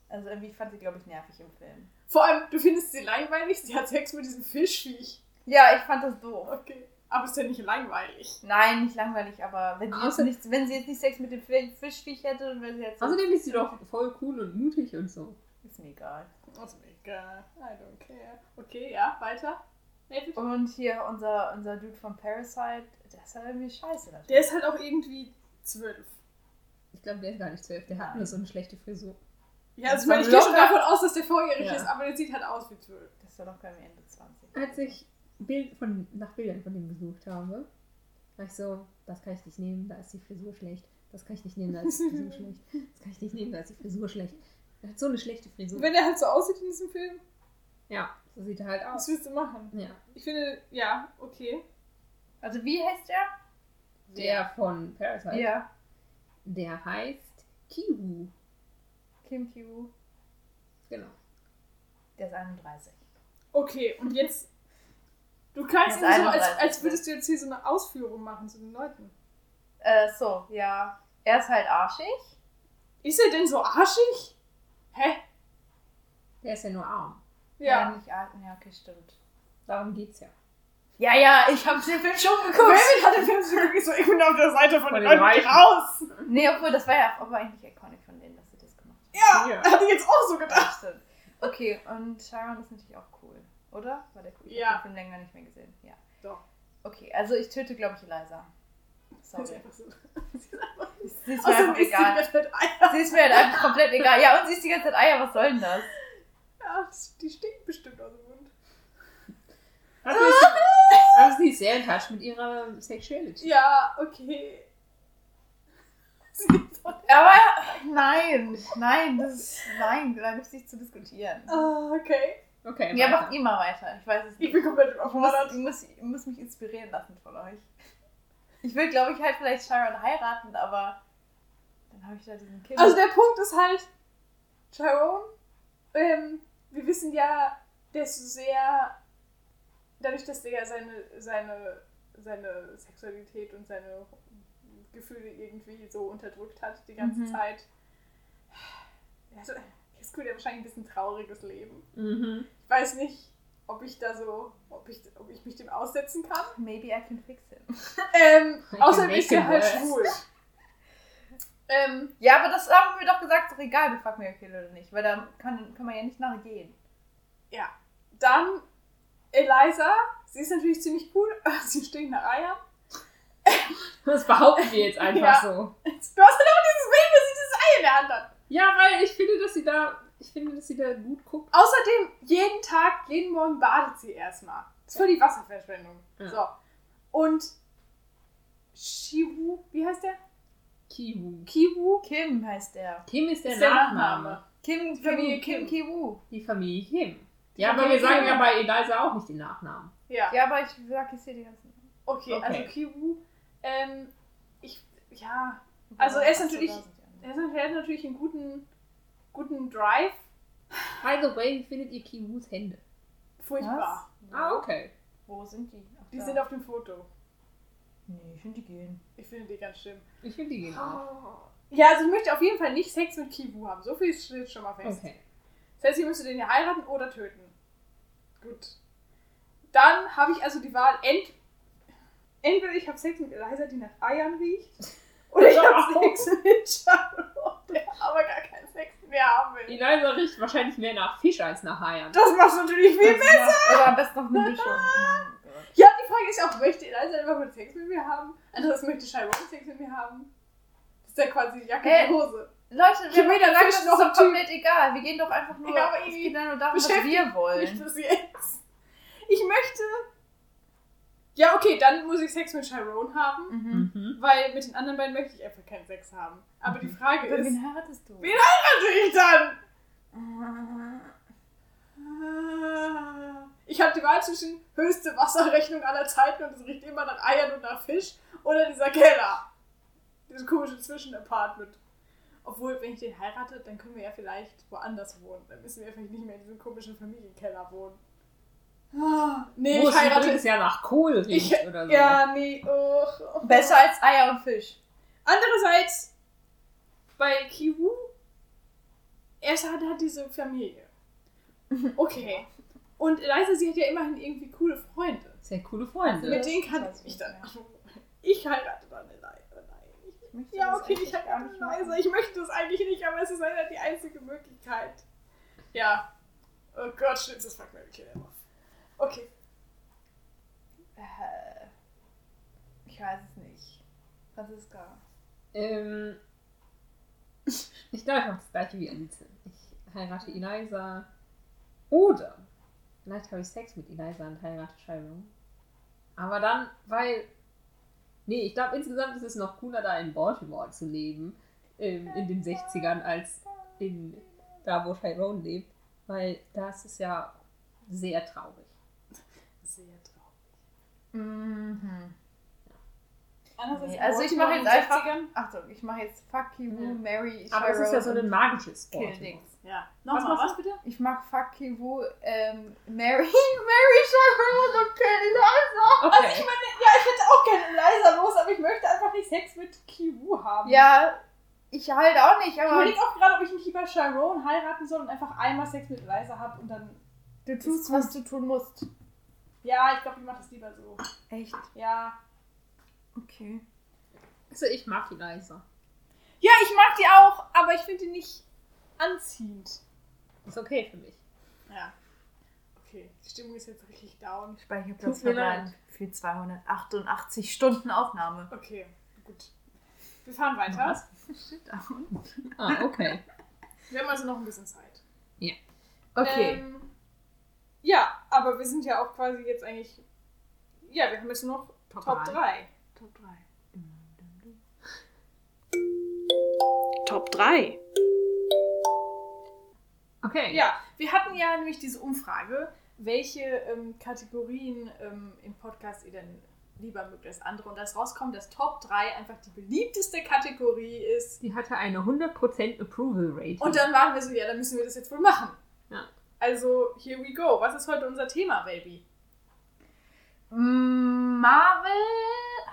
Also irgendwie fand sie, glaube ich, nervig im Film. Vor allem, du findest sie langweilig, sie hat Sex mit diesem Fischviech. Ja, ich fand das doof. Okay. Aber ist ja nicht langweilig. Nein, nicht langweilig, aber wenn sie, jetzt Außer- nicht, wenn sie jetzt nicht Sex mit dem Fi- Fischviech hätte und wenn sie jetzt. Außerdem ist sie doch voll cool und mutig und so. Ist mir egal. Also egal. I don't care. Okay, ja, weiter. David? Und hier unser, unser Dude von Parasite, der ist halt irgendwie scheiße. natürlich. Der ist halt auch irgendwie zwölf. Ich glaube, der ist gar nicht zwölf. Der hat nur so eine schlechte Frisur. Ja, also Das ich ich gehe schon davon aus, dass der volljährig Ja. ist, aber der sieht halt aus wie zwölf. Das ist ja noch kein Ende 20. Als ich Bild von, nach Bildern von ihm gesucht habe, war ich so, das kann ich nicht nehmen, da ist die Frisur schlecht. Das kann ich nicht nehmen, da ist die Frisur schlecht. Das kann ich nicht nehmen, da ist die Frisur schlecht. Er hat so eine schlechte Frisur. Wenn er halt so aussieht in diesem Film, Ja, so sieht er halt was aus. willst du machen? Ja. Ich finde, ja, okay. Also wie heißt der? Der von Parasite, Ja. der heißt Kiwu. Kim Kyu. Genau. Der ist 31. Okay, und jetzt. Du kannst irgendwie so, als, 31, als würdest du jetzt hier so eine Ausführung machen zu den Leuten. Äh, so, ja. Er ist halt arschig. Ist er denn so arschig? Hä? Der ist ja nur arm. Ja. nicht arg. Ja, okay, stimmt. Darum geht's ja. Ja, ja, ich hab den Film schon geguckt. Melvin hat den Film so wirklich so, ich bin auf der Seite von, Von den den Leuten raus. Nee, obwohl, das war ja aber eigentlich iconic von denen, dass sie das gemacht Ja, Ja. hatte ich jetzt auch so gedacht. Okay, und Sharon ist natürlich auch cool, oder? War der cool? Ich Ja. hab den Film länger nicht mehr gesehen. Ja. Doch. Okay, also ich töte, glaube ich, Eliza. Ist Sorry. so. Sie ist einfach Sie ist mir Außerdem einfach ist egal. Eier. Sie ist mir halt einfach komplett egal. Ja, und sie ist die ganze Zeit Eier, was soll denn das? Ja, die stinkt bestimmt aus dem Mund. Sie, aber sie ist sehr in touch mit ihrer Sexuality. Ja, okay. Sie ist so- Aber nein, nein, das ist, nein, da gibt es nicht zu diskutieren. Ah, okay. Okay, Ja, macht immer weiter. Ich weiß es Ich nicht. bin komplett Ich muss, überfordert. ich muss, ich muss mich inspirieren lassen von euch. Ich will, glaube ich, halt vielleicht Sharon heiraten, aber dann habe ich da diesen Kind. Also der Punkt ist halt, Tyrone, ähm, wir wissen ja, der ist so sehr, dadurch, dass der ja seine, seine, seine Sexualität und seine Gefühle irgendwie so unterdrückt hat die ganze Mhm. Zeit. Also, jetzt gut, er hat wahrscheinlich ein bisschen trauriges Leben. Mhm. Ich weiß nicht, ob ich da so, ob ich, ob ich mich dem aussetzen kann. Maybe I can fix him. Ähm, außerdem ist er halt schwul. Ähm, Ja, aber das haben wir doch gesagt, ist doch egal, wir fuck mir kill oder nicht, weil da kann, kann man ja nicht nachgehen. Ja. Dann Eliza. Sie ist natürlich ziemlich cool. Sie stinkt nach Eiern. Das behaupten wir jetzt einfach Ja. so. Du hast halt auch dieses Bild, wo sie dieses Ei in der Hand hat. Ja, weil ich finde, dass sie da, ich finde, dass sie da gut guckt. Außerdem, jeden Tag, jeden Morgen badet sie erstmal. Das ist voll die Wasserverschwendung. Ja. So. Und Shiwu, wie heißt der? Kiwu. Kiwu Kim heißt der. Kim ist der, ist der Nachname. Nachname. Kim, Familie Kim, Kim. Kim Kiwu. Die Familie Kim. Ja, aber wir sagen Kim. ja bei Eliza auch nicht den Nachnamen. Ja. Ja, aber ich sag jetzt hier die ganzen. Okay, Okay. also Kiwu. Ähm, ich, ja. Also er ist natürlich- Er hat natürlich einen guten, guten Drive. By the way, wie findet ihr Kiwus Hände? Furchtbar. Was? Ah, okay. Wo sind die? Ach, Die da. sind auf dem Foto. Nee, ich finde die gehen. Ich finde die ganz schlimm. Ich finde die gehen auch. Ja, also ich möchte auf jeden Fall nicht Sex mit Kiwu haben. So viel steht schon mal fest. Okay. Das heißt, ich müsste den ja heiraten oder töten. Gut. Dann habe ich also die Wahl, ent entweder ich habe Sex mit Eliza, die nach Eiern riecht, oder ich habe. Sex mit Charlotte, der aber gar keinen Sex mehr haben will. Eliza riecht wahrscheinlich mehr nach Fisch als nach Haien. Das macht natürlich viel Das macht- Aber am besten noch eine Mischung. Ja, die Frage ist auch, möchte Eliza einfach mit Sex mit mir haben? Andererseits möchte Chiron Sex mit mir haben? Das ist ja quasi die Jacke Äh, und Hose. Leute, wir haben gesagt, das ist doch komplett egal. Wir gehen doch einfach nur. Ja, aber es geht nur darum, was wir wollen. Ich möchte. Ja, okay, dann muss ich Sex mit Chiron haben, Mhm. Mhm. weil mit den anderen beiden möchte ich einfach keinen Sex haben. Aber die Frage Aber ist, wen heiratest du? wen heirate ich dann? Ich habe die Wahl zwischen höchste Wasserrechnung aller Zeiten und es riecht immer nach Eiern und nach Fisch oder dieser Keller. Dieses komische Zwischenapartment. Obwohl, wenn ich den heirate, dann können wir ja vielleicht woanders wohnen. Dann müssen wir vielleicht nicht mehr in diesem komischen Familienkeller wohnen. Nee, Wo ich heirate. übrigens ja nach Kohl riecht Ich, oder so. ja, nee. Oh, oh. Besser als Eier und Fisch. Andererseits, bei Kiwu, er hat, hat diese Familie. Okay. Und Eliza, sie hat ja immerhin irgendwie coole Freunde. Sehr coole Freunde. Mit denen kann ich ich dann. Ich heirate dann Eliza. Nein. Ich möchte Ja, okay, ich heirate. Eliza. Ich möchte das eigentlich nicht, aber es ist leider die einzige Möglichkeit. Ja. Oh Gott, schlimmstes Fuck Mary Kill ever. Okay. Äh, Ich weiß es nicht. Franziska. Ähm, ich glaube, ich mache das gleiche wie Alice. Ich heirate Eliza. Oder vielleicht habe ich Sex mit Eliza und heirate Chiron. Aber dann, weil. Nee, ich glaube, insgesamt ist es noch cooler, da in Baltimore zu leben. Ähm, in den 60ern, als in da, wo Chiron lebt. Weil das ist ja sehr traurig. Sehr traurig. Mhm. Nee, also ich mache in jetzt den einfach. 60ern. Achtung, ich mache jetzt Fuck You, Ja. Mary, Aber es ist ja so ein magisches Wort. Ja. Was Nochmal, machst was bitte? Ich mag Fuck You, ähm, Mary, Mary, Sharon und Kill Eliza. Also ich Okay. meine, ja, ich hätte auch gerne Eliza los, aber ich möchte einfach nicht Sex mit Kiwu haben. Ja, ich halt auch nicht, Ich aber überlege auch gerade, ob ich nicht lieber Sharon heiraten soll und einfach einmal Sex mit Eliza habe und dann. du tust, was du tun musst. Ja, ich glaube, ich mache das lieber so. Echt? Ja. Okay. Also ich mag Eliza. Ja, ich mag die auch, aber ich finde die nicht anziehend. Ist okay für mich. Ja. Okay, die Stimmung ist jetzt richtig down. Speicherplatz leid. für 288 Stunden Aufnahme. Okay, gut. Wir fahren weiter. Was? Shit down. Ah, okay. Wir haben also noch ein bisschen Zeit. Okay. Ähm, ja, aber wir sind ja auch quasi jetzt eigentlich. Ja, wir haben jetzt noch Top Top drei. 3. Top 3. Top 3. Okay. Ja, wir hatten ja nämlich diese Umfrage, welche ähm, Kategorien ähm, im Podcast ihr denn lieber mögt als andere. Und das rauskommt, dass Top 3 einfach die beliebteste Kategorie ist. Die hatte eine 100% Approval Rate. Und dann waren wir so, ja, dann müssen wir das jetzt wohl machen. Also, here we go. Was ist heute unser Thema, Baby? Marvel.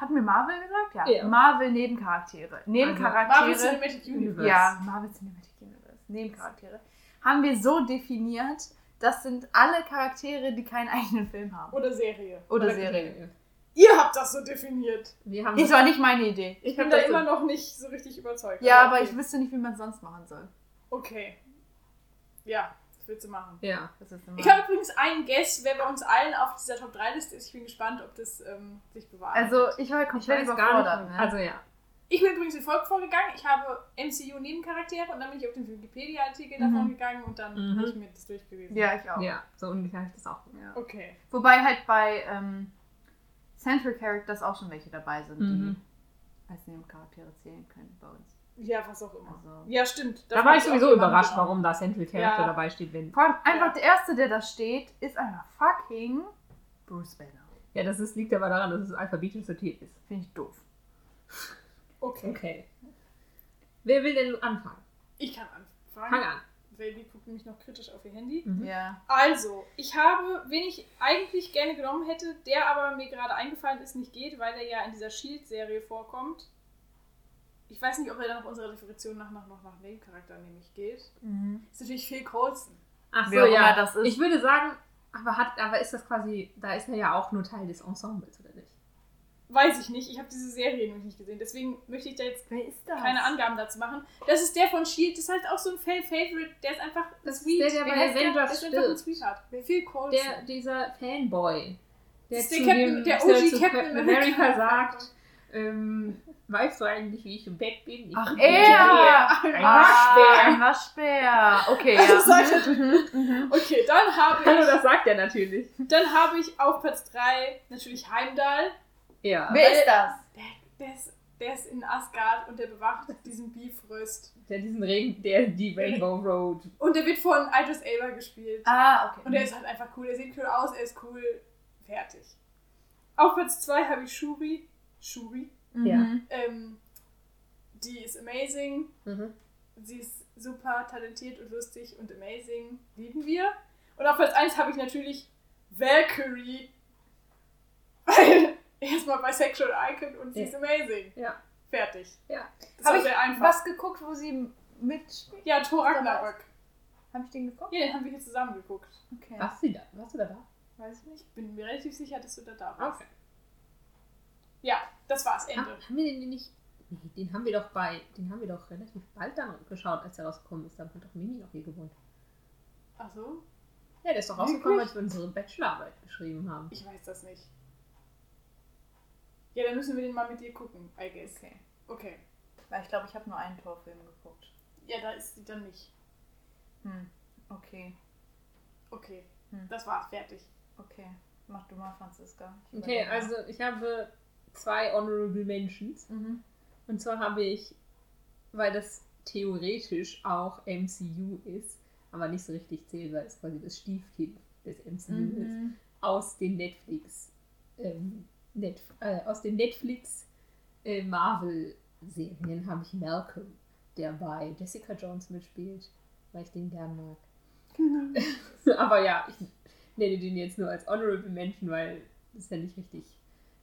Hatten wir Marvel gesagt? Ja. Ja. Marvel Nebencharaktere. Marvel Nebencharaktere. Cinematic Universe. ja, Marvel Cinematic Universe. Nebencharaktere. Haben wir so definiert, das sind alle Charaktere, die keinen eigenen Film haben. Oder Serie. Oder Serie. Ihr habt das so definiert. Wir haben Das war nicht meine Idee. Ich, Ich bin da das so- immer noch nicht so richtig überzeugt. Ja, aber okay. ich wüsste nicht, wie man es sonst machen soll. Okay. Ja, willst du machen. Ja. Das ist immer Ich habe übrigens einen Guess, wer bei uns allen auf dieser Top 3 Liste ist. Ich bin gespannt, ob das ähm, sich bewahrheitet. also, ich war Ich komplett gar überfordert. Ne? Also ja. Ich bin übrigens wie folgt vorgegangen. Ich habe MCU-Nebencharaktere und dann bin ich auf den Wikipedia-Artikel davon Mhm. gegangen und dann Mhm. habe ich mir das durchgelesen. ja, ich auch. Ja, so ungefähr habe ich das auch. Ja. Okay. Wobei halt bei ähm, Central Characters auch schon welche dabei sind, Mhm. die als Nebencharaktere zählen können bei uns. Ja, was auch immer. Also, Ja, stimmt. Da war ich sowieso überrascht, warum da Central Character Ja. dabei steht, wenn. vor allem einfach Ja. der erste, der da steht, ist einfach fucking Bruce Banner. Ja, das ist, liegt aber daran, dass es alphabetisch sortiert ist. Finde ich doof. Okay. Okay. Wer will denn anfangen? Ich kann anfangen. Fang an. Baby guckt nämlich noch kritisch auf ihr Handy. Mhm. Ja. Also, ich habe, wen ich eigentlich gerne genommen hätte, der aber mir gerade eingefallen ist, nicht geht, weil der ja in dieser Shield-Serie vorkommt. Ich weiß nicht, ob er dann nach unserer Definition nach, nach, noch nach Nebencharakter nämlich geht. Mhm. Ist natürlich Phil Coulson. Ach so, ja. das ist. Ich würde sagen, aber, hat, aber ist das quasi, da ist er ja auch nur Teil des Ensembles, oder nicht? Weiß ich nicht, ich habe diese Serie nämlich nicht gesehen, deswegen möchte ich da jetzt Wer ist das? keine Angaben dazu machen. Das ist der von Shield, das ist halt auch so ein Fan-Favorite, der ist einfach Das ist sweet. der, der Wie bei Avengers der? Der ist einfach ein. Phil Coulson. Der, dieser Fanboy. Der ist der zu Captain- dem, der OG Captain America. America sagt, ähm, weißt du eigentlich, wie ich im Bett bin? Ich Ach, bin er! Ein Waschbär. Ein Waschbär. Okay, Also ja. er- Mhm. Okay, dann habe Hallo, ich, das sagt er natürlich. dann habe ich auf Platz 3 natürlich Heimdall. Ja. Wer ist das? Der, der, ist, der ist in Asgard und der bewacht diesen Bifröst. Der diesen Regen, der die Rainbow Road. Und der wird von Idris Elba gespielt. Ah, okay. Und er ist halt einfach cool. Er sieht cool aus, er ist cool. Fertig. Auf Platz 2 habe ich Shuri. Shuri. Mhm. Ja. Ähm, die ist amazing. Mhm. Sie ist super talentiert und lustig und amazing. Lieben wir. Und auf Platz 1 habe ich natürlich Valkyrie. Weil erstmal bisexual Icon und sie Ja. ist amazing. Ja. Fertig. Ja. Das Habe ich sehr einfach. was geguckt, wo sie mitspielt? Ja, Thor Ragnarök. Habe ich den geguckt? Ja, den haben wir hier zusammen geguckt. Okay. Warst du da? Warst du da? da? Weiß ich nicht. Ich bin mir relativ sicher, dass du da da warst. Okay. Ja, das war's. Ha, Ende. haben wir den nicht. Nee, den haben wir doch bei. Den haben wir doch relativ bald dann geschaut, als er rausgekommen ist. Dann hat doch Mimi noch hier gewohnt. Ach so? Ja, der ist doch rausgekommen, als wir unsere Bachelorarbeit geschrieben haben. Ich weiß das nicht. Ja, dann müssen wir den mal mit dir gucken, I guess. Okay. Okay. Weil ich glaube, ich habe nur einen Torfilm geguckt. Ja, da ist sie dann nicht. Hm. Okay. Okay. Hm. Das war's, fertig. Okay. Mach du mal, Franziska. Okay, also ich habe zwei Honorable Mentions. Mhm. Und zwar habe ich, weil das theoretisch auch MCU ist, aber nicht so richtig zählt, weil es quasi das Stiefkind des MCU ist, Mhm. aus den Netflix, ähm, Net, äh, aus den Netflix äh, Marvel-Serien habe ich Malcolm, der bei Jessica Jones mitspielt, weil ich den gern mag. Aber ja, ich nenne den jetzt nur als Honorable Mention, weil das ja nicht richtig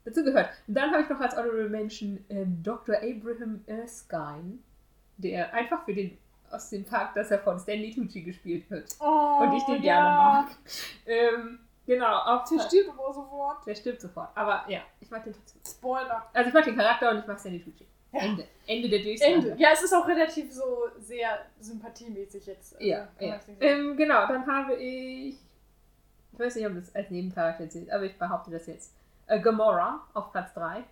dazu gehört. Und dann habe ich noch als Honorable Mention ähm, Dr. Abraham Erskine, der einfach für den aus dem Park, dass er von Stanley Tucci gespielt wird. Oh, Und ich den ja. gerne mag. Ähm, genau, auf Der stirbt aber sofort. der stirbt sofort. Aber ja, ich mag den trotzdem. Spoiler. Also ich mag den Charakter und ich mag Stanley Tucci. Ja. Ende. Ende der Durchsage. Ende. Ja, es ist auch relativ so sehr sympathiemäßig jetzt. Also, Ja, ja. Ähm, genau, dann habe ich. Ich weiß nicht, ob das als Nebencharakter zählt, aber ich behaupte das jetzt. Äh, Gamora auf Platz 3.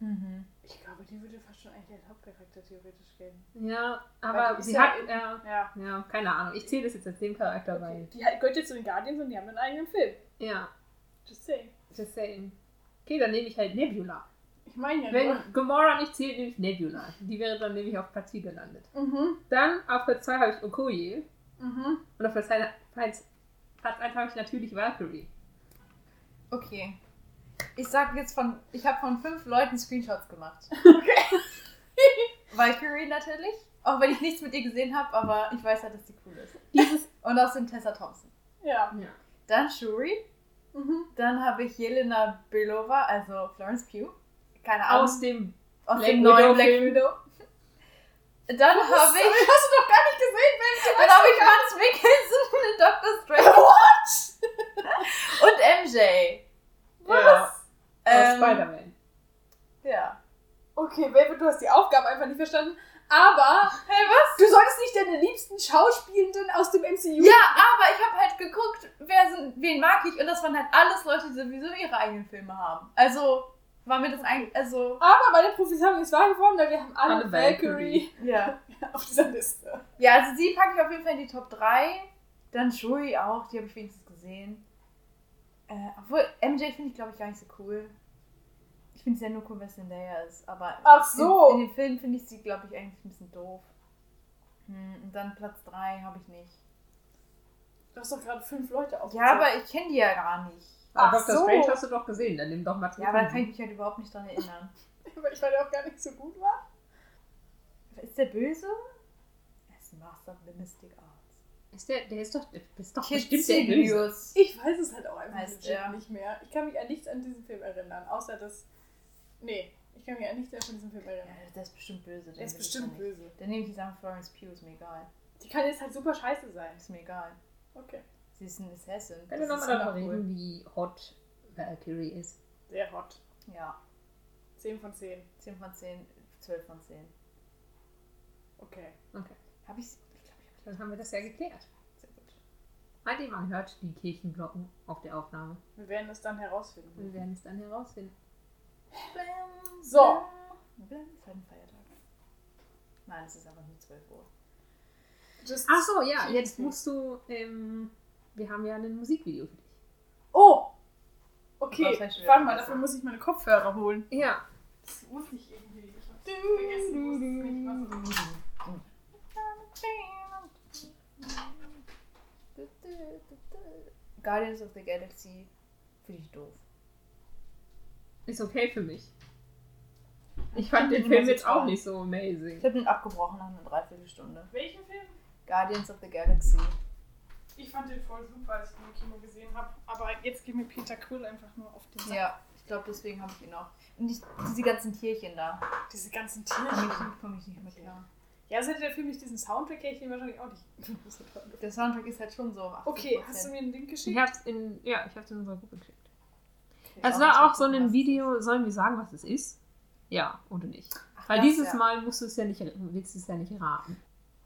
Mhm. Ich glaube, die würde fast schon eigentlich als Hauptcharakter theoretisch gehen. Ja, aber sie ja hat. in- Ja, Ja. ja, keine Ahnung. Ich zähle das jetzt als Nebencharakter, weil. Die gehört jetzt zu den Guardians und die haben einen eigenen Film. Ja, Just saying. just saying. Okay, dann nehme ich halt Nebula. Ich meine ja Wenn nur. Gamora nicht zählt, nehme ich Nebula. Die wäre dann nämlich auf Platz 4 gelandet. Mhm. Dann auf Platz 2 habe ich Okoye. Mhm. Und auf Platz 1 Platz 1 habe ich natürlich Valkyrie. Okay. Ich sag jetzt von, ich habe von fünf Leuten Screenshots gemacht. Okay. Valkyrie natürlich. Auch wenn ich nichts mit ihr gesehen habe, aber ich weiß halt, dass sie cool ist. Dieses. Und außerdem Tessa Thompson. Ja. Ja. Dann Shuri. Mhm. Dann habe ich Jelena Belova, also Florence Pugh. Keine Ahnung. Aus dem. aus Black dem neuen Widow Black. Widow. Dann habe ich, Hast du doch gar nicht gesehen, Baby. dann habe ich Mads Mikkelsen in Doctor Strange What? und MJ. Ja, aus Ähm, Spider-Man. Ja. Okay, Baby, du hast die Aufgabe einfach nicht verstanden. Aber Hey, was? du solltest nicht deine liebsten Schauspielenden aus dem MCU. Ja, aber ich habe halt geguckt, wer sind, wen mag ich und das waren halt alles Leute, die sowieso ihre eigenen Filme haben. Also war mir das eigentlich, also Aber meine Prophezeiung ist wahr geworden, weil wir haben alle, Alle Valkyrie ja. auf dieser Liste. Ja, also sie packe ich auf jeden Fall in die Top 3. Dann Shuri auch, die habe ich wenigstens gesehen. Äh, obwohl, MJ finde ich glaube ich gar nicht so cool. Ich finde sie ja nur cool, wenn es Zendaya ist. Aber Ach so. in, in den Filmen finde ich sie, glaube ich, eigentlich ein bisschen doof. Hm, und dann Platz 3 habe ich nicht. Du hast doch gerade fünf Leute auf. Ja, aber ich kenne die ja gar nicht. Aber Ach Dr. so. Strange hast du doch gesehen, dann nimm doch mal Ja, aber da kann ich mich halt überhaupt nicht dran erinnern. Weil ich weil der auch gar nicht so gut war. Ist der böse? Er ist Master of the Mystic Arts. Ist der, der ist doch, der ist doch bestimmt der Böse. Ich weiß es halt auch einfach Heißt nicht mehr. Ich kann mich an nichts an diesen Film erinnern, außer dass. Nee, ich kann mich an nichts mehr von diesem Film Ja, erinnern. der ist bestimmt böse. Der ist bestimmt ja böse. Dann nehme ich die Sachen Florence Pugh, ist mir egal. Die kann jetzt halt super scheiße sein. Ist mir egal. Okay. Sie ist ein Assassin. Können wir nochmal darüber reden, wie hot Valkyrie ist? Sehr hot. Ja, 10 von 10. 10 von 10, 12 von 10. Okay. Okay, Habe ich dann haben wir das ja geklärt. sehr gut. Halt man hört die Kirchenglocken auf der Aufnahme. Wir werden es dann herausfinden. Wir werden es dann herausfinden. So. Feiertag. Nein, es ist einfach nur 12 Uhr. Just Ach so, ja, jetzt musst du, ähm, wir haben ja ein Musikvideo für dich. Oh! Okay, warte mal, dafür muss ich meine Kopfhörer holen. Ja, Das muss ich irgendwie. Ich hab vergessen, wo es nicht was Guardians of the Galaxy finde ich doof. ist okay für mich. Ich Ich fand den den Film jetzt auch nicht so amazing. Ich habe den abgebrochen nach einer Dreiviertelstunde. Welchen Film? Guardians of the Galaxy. Ich fand den voll super, als ich ihn im Kino gesehen habe. Aber jetzt geht mir Peter Quill einfach nur auf den Sack. Ja, ich glaube, deswegen habe ich ihn auch. Und die, diese ganzen Tierchen da. Diese ganzen Komme Tiere. ich, komm ich nicht mehr klar. Ja, also hätte der Film nicht diesen Soundtrack, hätte ich den wahrscheinlich auch nicht. Der Soundtrack ist halt schon so. 80%. Okay, hast du mir einen Link Ich geschickt? hab's in, ja, ich hab's in unserer Gruppe geschickt. Okay. Es auch war auch so ein es Video, sollen wir sagen, was es ist? Ja oder nicht? Ach, Weil das, dieses ja. Mal musst du es ja nicht, willst du es ja nicht raten.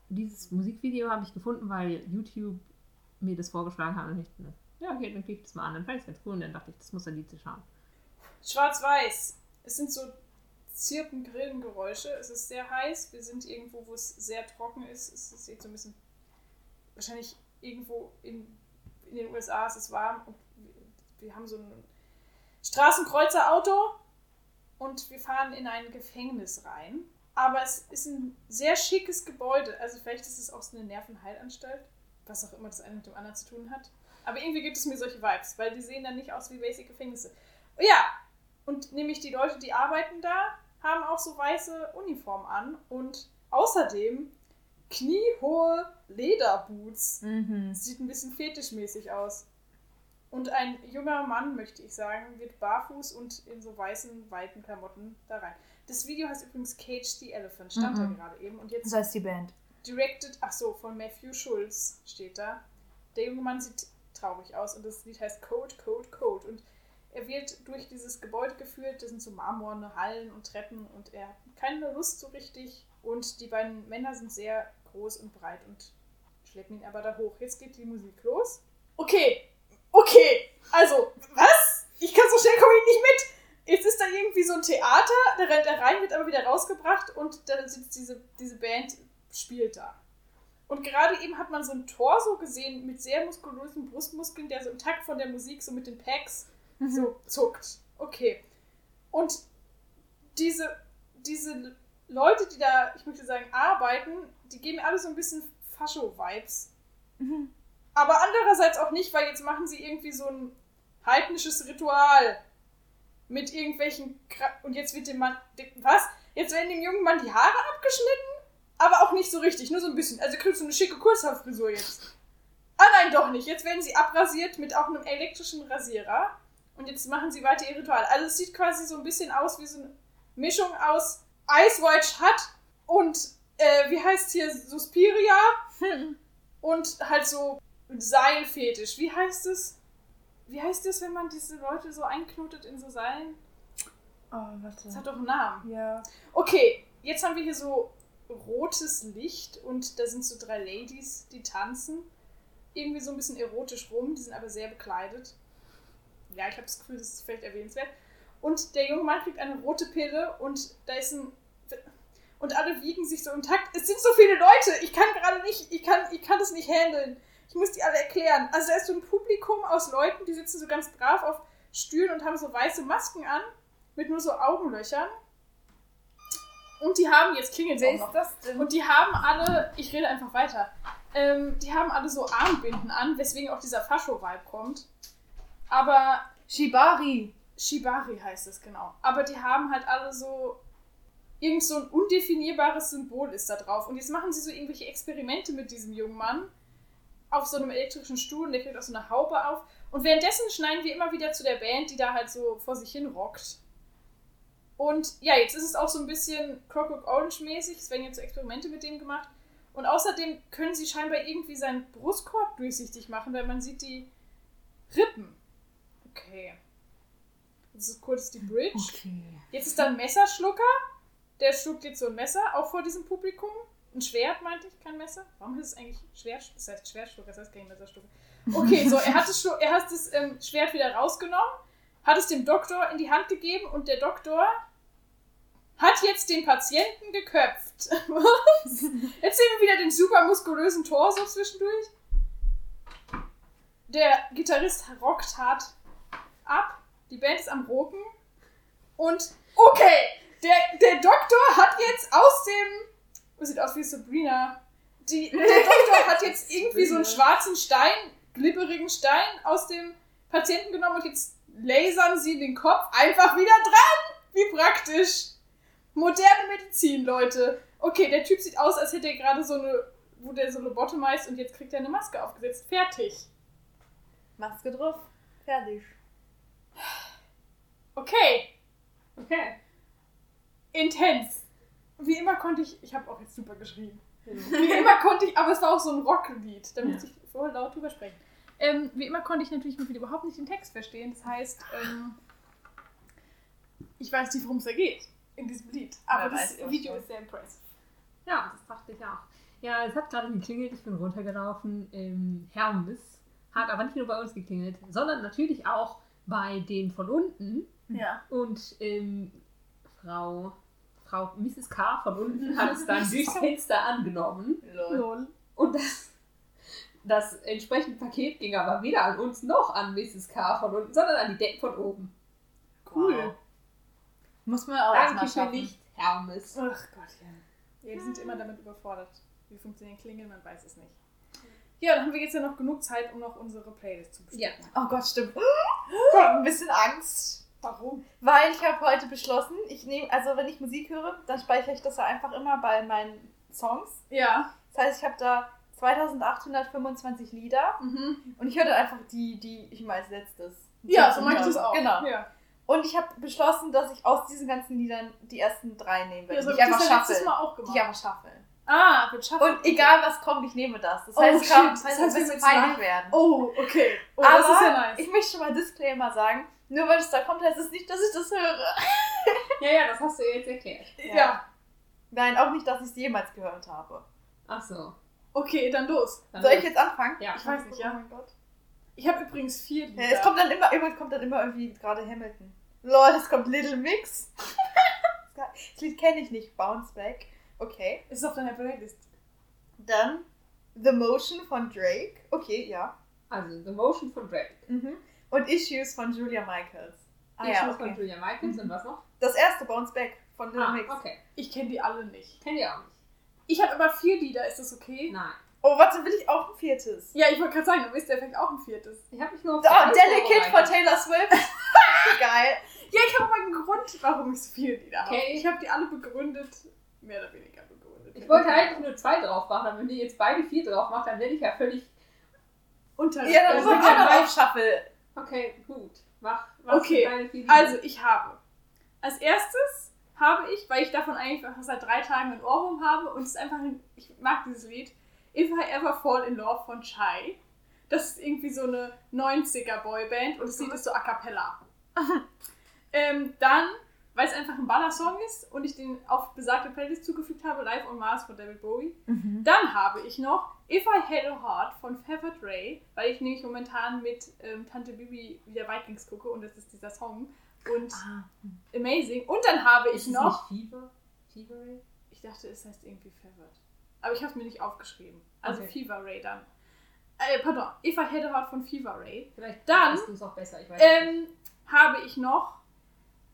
Dieses Musikvideo habe ich gefunden, weil YouTube mir das vorgeschlagen hat und ich dachte, ja, okay, dann klicke ich das mal an. Dann fand ich es ganz cool und dann dachte ich, das muss ein Lied schauen. Schwarz-Weiß. Es sind so zirpen Grillengeräusche. Es ist sehr heiß. Wir sind irgendwo, wo es sehr trocken ist. Es ist jetzt so ein bisschen. Wahrscheinlich irgendwo in, in den USA ist es warm. Und wir, wir haben so ein Straßenkreuzer-Auto und wir fahren in ein Gefängnis rein. Aber es ist ein sehr schickes Gebäude. Also vielleicht ist es auch so eine Nervenheilanstalt. Was auch immer das eine mit dem anderen zu tun hat. Aber irgendwie gibt es mir solche Vibes, weil die sehen dann nicht aus wie Basic Gefängnisse. Ja, und nämlich die Leute, die arbeiten da, haben auch so weiße Uniformen an und außerdem kniehohe Lederboots. Mhm. Sieht ein bisschen fetischmäßig aus. Und ein junger Mann, möchte ich sagen, wird barfuß und in so weißen, weiten Klamotten da rein. Das Video heißt übrigens Cage the Elephant, stand Mhm. da gerade eben. Und jetzt So heißt die Band. directed, ach so, von Matthew Schulz steht da. Der junge Mann sieht traurig aus und das Lied heißt Code, Code, Code. Und er wird durch dieses Gebäude geführt, das sind so marmorne Hallen und Treppen und er hat keine Lust so richtig. Und die beiden Männer sind sehr groß und breit und schleppen ihn aber da hoch. Jetzt geht die Musik los. Okay, okay, also, was? Ich kann so schnell komme ich nicht mit. Jetzt ist da irgendwie so ein Theater, da rennt er rein, wird aber wieder rausgebracht und da sitzt diese, diese Band, spielt da. Und gerade eben hat man so ein Torso gesehen mit sehr muskulösen Brustmuskeln, der so im Takt von der Musik so mit den Packs so zuckt. Okay. Und diese, diese Leute, die da, ich möchte sagen, arbeiten, die geben alle so ein bisschen Fascho-Vibes. Mhm. Aber andererseits auch nicht, weil jetzt machen sie irgendwie so ein heidnisches Ritual mit irgendwelchen Kra und jetzt wird dem Mann dem- was? Jetzt werden dem jungen Mann die Haare abgeschnitten, aber auch nicht so richtig, nur so ein bisschen. Also kriegst du eine schicke Kurzhaarfrisur jetzt. Ah nein, doch nicht. Jetzt werden sie abrasiert mit auch einem elektrischen Rasierer und jetzt machen sie weiter ihr Ritual. Also es sieht quasi so ein bisschen aus wie so eine Mischung aus Ice White Shut und äh, wie heißt hier Suspiria und halt so Seilfetisch. Wie heißt es? Wie heißt es, wenn man diese Leute so einknotet in so Seilen? Oh, warte. Das hat doch einen Namen. Ja. Okay, jetzt haben wir hier so rotes Licht und da sind so drei Ladies, die tanzen. Irgendwie so ein bisschen erotisch rum, die sind aber sehr bekleidet. Ja, ich habe das Gefühl, das ist vielleicht erwähnenswert. Und der junge Mann kriegt eine rote Pille und da ist ein. Und alle wiegen sich so im Takt. Es sind so viele Leute, ich kann gerade nicht, ich kann, ich kann das nicht handeln. Ich muss die alle erklären. Also da ist so ein Publikum aus Leuten, die sitzen so ganz brav auf Stühlen und haben so weiße Masken an, mit nur so Augenlöchern. Und die haben, jetzt klingelt es auch noch. das denn? Und die haben alle, ich rede einfach weiter, ähm, die haben alle so Armbinden an, weswegen auch dieser Fascho-Vibe kommt. Aber Shibari. Shibari heißt es genau. Aber die haben halt alle so irgend so ein undefinierbares Symbol ist da drauf. Und jetzt machen sie so irgendwelche Experimente mit diesem jungen Mann auf so einem elektrischen Stuhl und der kriegt auch so eine Haube auf. Und währenddessen schneiden wir immer wieder zu der Band, die da halt so vor sich hin rockt. Und ja, jetzt ist es auch so ein bisschen Clockwork Orange-mäßig. Es werden jetzt so Experimente mit dem gemacht. Und außerdem können sie scheinbar irgendwie seinen Brustkorb durchsichtig machen, weil man sieht die Rippen. Okay. Das ist kurz die Bridge. Okay. Jetzt ist da ein Messerschlucker. Der schluckt jetzt so ein Messer, auch vor diesem Publikum. Ein Schwert, meinte ich, kein Messer. Warum heißt es eigentlich Schwert? Das heißt Schwertschlucker, das heißt kein Messerschlucker. Okay, so, er hat das, er hat das ähm, Schwert wieder rausgenommen, hat es dem Doktor in die Hand gegeben und der Doktor hat jetzt den Patienten geköpft. Was? Jetzt sehen wir wieder den super muskulösen Torso zwischendurch. Der Gitarrist rockt hart ab. Die Band ist am Roken. Und okay, der, der Doktor hat jetzt aus dem. Das sieht aus wie Sabrina. Die, der Doktor hat jetzt irgendwie so einen schwarzen Stein, glibberigen Stein aus dem Patienten genommen und jetzt lasern sie den Kopf einfach wieder dran. Wie praktisch. Moderne Medizin, Leute. Okay, der Typ sieht aus, als hätte er gerade so eine, wo der so lobotomized und jetzt kriegt er eine Maske aufgesetzt. Fertig. Maske drauf. Fertig. Okay, Okay. intens. Wie immer konnte ich, ich habe auch jetzt super geschrieben. Wie immer konnte ich, aber es war auch so ein Rocklied, da muss ich voll laut drüber sprechen. Ähm, wie immer konnte ich natürlich überhaupt nicht den Text verstehen. Das heißt, ähm, ich weiß nicht, worum es da geht in diesem Lied. Aber Wer das Video ist sehr impressive. Ja, das dachte ich auch. Ja, es hat gerade geklingelt, ich bin runtergelaufen. Ähm, Hermes hat aber nicht nur bei uns geklingelt, sondern natürlich auch bei den von unten. Ja. Und ähm, Frau, Frau Mrs. K. von unten hat es dann durchs Fenster angenommen. Lol. Lol. Und das, das entsprechende Paket ging aber weder an uns noch an Mrs. K. von unten, sondern an die Decken von oben. Cool. Wow. Muss man auch erstmal Danke für schaffen. nicht, Hermes. Ach Gottchen. Ja, die sind immer damit überfordert. Wie funktionieren Klingeln, man weiß es nicht. Ja, dann haben wir jetzt ja noch genug Zeit, um noch unsere Playlist zu Ja. bestücken. Oh Gott, stimmt. Ich hab ein bisschen Angst. Warum? Weil ich habe heute beschlossen, ich nehme, also wenn ich Musik höre, dann speichere ich das ja einfach immer bei meinen Songs. Ja. Das heißt, ich habe da 2825 Lieder Mhm. und ich höre dann einfach die, die ich mal als letztes. Ja, so mache ich das auch. Genau. Ja. Und ich habe beschlossen, dass ich aus diesen ganzen Liedern die ersten drei nehmen Ja, werde. so die ich einfach ja schaffe. Mal auch Die gemacht. ich einfach schaffe. Ah, wird schaffen. Und egal was kommt, ich nehme das. Das Oh, heißt, es shit. kann, Das heißt, ein wir bisschen peinlich werden. Oh, okay. Oh, Aber das ist ja nice. ich möchte schon mal Disclaimer sagen, nur weil es da kommt, heißt es nicht, dass ich das höre. Ja, ja, das hast du jetzt erklärt. ja. Nein, auch nicht, dass ich es jemals gehört habe. Ach so. Okay, dann los. Dann Soll ich jetzt anfangen? Ja. Ich weiß nicht, Oh ja. mein Gott. Ich habe übrigens vier Lieder. Ja, es kommt dann immer, immer, kommt dann immer irgendwie gerade Hamilton. Lol, es kommt Little Mix. das Lied kenne ich nicht. Bounce Back. Okay. Ist auf deiner Playlist. Dann The Motion von Drake. Okay, ja. Also, The Motion von Drake. Mhm. Und Issues von Julia Michaels. Ah Ich ja, muss von okay. Julia Michaels und was noch? Das erste Bounce Back von Little Ah, Mix. okay. Ich kenne die alle nicht. Kennt ihr auch nicht? Ich habe aber vier Lieder, ist das okay? Nein. Oh, warte, will ich auch ein viertes? Ja, ich wollte gerade sagen, du bist ja vielleicht auch ein viertes. Ich habe mich nur auf Oh, Delicate von. Taylor Swift. Geil. Ja, ich habe aber einen Grund, warum ich so viele Lieder habe. Okay. Ich habe die alle begründet, mehr oder weniger. Ich wollte eigentlich nur zwei drauf machen, aber wenn ihr jetzt beide vier drauf macht, dann werde ich ja völlig. unter. Ja, dann muss ich ja aufschaffen. Okay, gut. Mach. Was Okay, deine vier? Also, ich habe. Als erstes habe ich, weil ich davon eigentlich seit drei Tagen ein Ohrwurm habe und es ist einfach, ein, ich mag dieses Lied, If I Ever Fall in Love von Chai. Das ist irgendwie so eine 90er Boyband und das Lied ist so a cappella. ähm, dann, weil es einfach ein Ballersong ist und ich den auf besagte Playlist zugefügt habe, Live on Mars von David Bowie. Dann habe ich noch If I Had a Heart von Feathered Ray, weil ich nämlich momentan mit ähm, Tante Bibi wieder Vikings gucke und das ist dieser Song. Und Ah. amazing. Und dann habe ich ist noch. Fever? Fever Ray? Ich dachte, es heißt irgendwie Feathered. Aber ich habe es mir nicht aufgeschrieben. Also Okay. Fever Ray dann. Äh, pardon. If I Had a Heart von Fever Ray. Vielleicht Dann, du es auch besser. Ich weiß. Ähm, habe ich noch,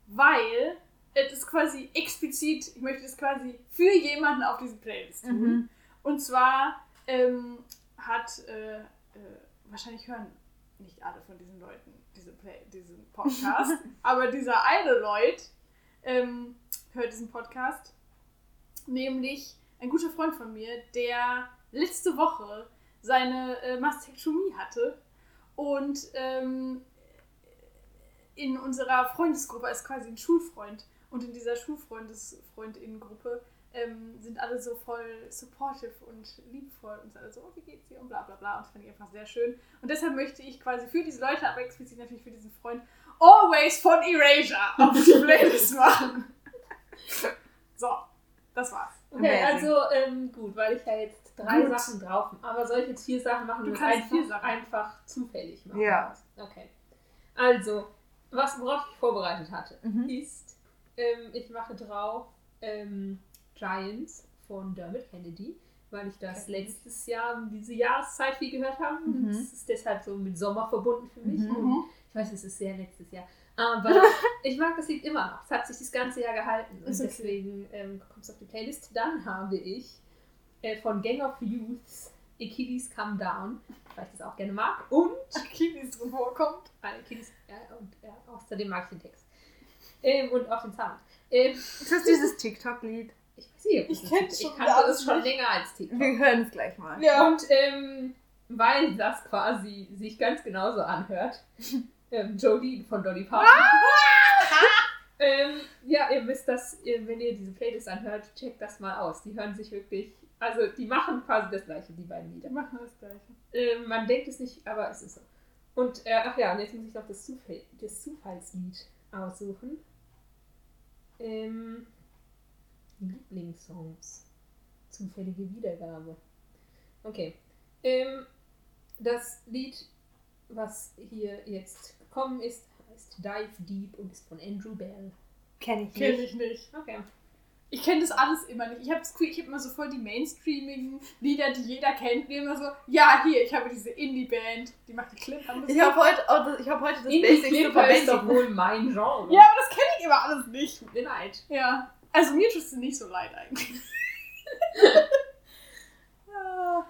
weil es ist quasi explizit, ich möchte es quasi für jemanden auf diese Playlist tun. Mhm. Und zwar ähm, hat, äh, äh, wahrscheinlich hören nicht alle von diesen Leuten diese Play, diesen Podcast, aber dieser eine Leut ähm, hört diesen Podcast, nämlich ein guter Freund von mir, der letzte Woche seine äh, Mastektomie hatte und ähm, in unserer Freundesgruppe ist quasi ein Schulfreund und in dieser Schulfreundes-Freundinnen-Gruppe ähm, sind alle so voll supportive und liebevoll und sind alle so, oh, wie geht's dir und bla bla bla und das fand ich einfach sehr schön und deshalb möchte ich quasi für diese Leute, aber explizit natürlich für diesen Freund, Always von Erasure auf die Playlist machen. So, das war's. Okay, Amazing. also ähm, gut, weil ich ja jetzt drei Gut. Sachen drauf Aber soll ich jetzt vier Sachen machen, Du kannst einfach, vier Sachen. einfach zufällig machen? Ja. Okay. Also, was, worauf ich vorbereitet hatte, Mhm. ist, ähm, ich mache drauf ähm, Giants von Dermot Kennedy, weil ich das Okay. letztes Jahr um diese Jahreszeit viel gehört habe. Mhm. es ist deshalb so mit Sommer verbunden für mich. Mhm. Ich weiß, es ist sehr letztes Jahr. Aber ich mag das Lied immer noch. Es hat sich das ganze Jahr gehalten. Und okay. deswegen ähm, kommt es auf die Playlist. Dann habe ich äh, von Gang of Youths Achilles Come Down, weil ich das auch gerne mag. Und Kiwis drin vorkommt. äh, Achilles, ja, und ja, außerdem mag ich den Text. Ähm, und auch den Sound. Ähm, Ist das dieses TikTok-Lied? ich weiß nicht, ob Ich schon Ich kannte es schon länger als TikTok. Wir hören es gleich mal. Ja. Und ähm, weil das quasi sich ganz genauso anhört, ähm, Jolene von Dolly Parton. ähm, ja, ihr wisst das, ihr, wenn ihr diese Playlist anhört, checkt das mal aus. Die hören sich wirklich, also die machen quasi das gleiche, die beiden Lieder. Wir machen das gleiche. Ähm, man denkt es nicht, aber es ist so. Und, äh, ach ja, und jetzt muss ich noch das, Zufall, das Zufallslied aussuchen. Ähm, Lieblingssongs. Zufällige Wiedergabe. Okay. Ähm, das Lied, was hier jetzt gekommen ist, heißt Dive Deep und ist von Andrew Bell. Kenn ich Kenn nicht. ich nicht. Okay. Ich kenne das alles immer nicht. Ich habe ich habe immer so voll die mainstreamigen Lieder, die jeder kennt. Wie immer so, ja, hier, ich habe diese Indie-Band, die macht die Clip. Ich habe heute, auch das, ich hab heute das Basic Super ist doch wohl mein Genre. Ja, aber das kenne ich immer alles nicht. Tut mir leid. Ja. Also mir tut es nicht so leid eigentlich. Ah,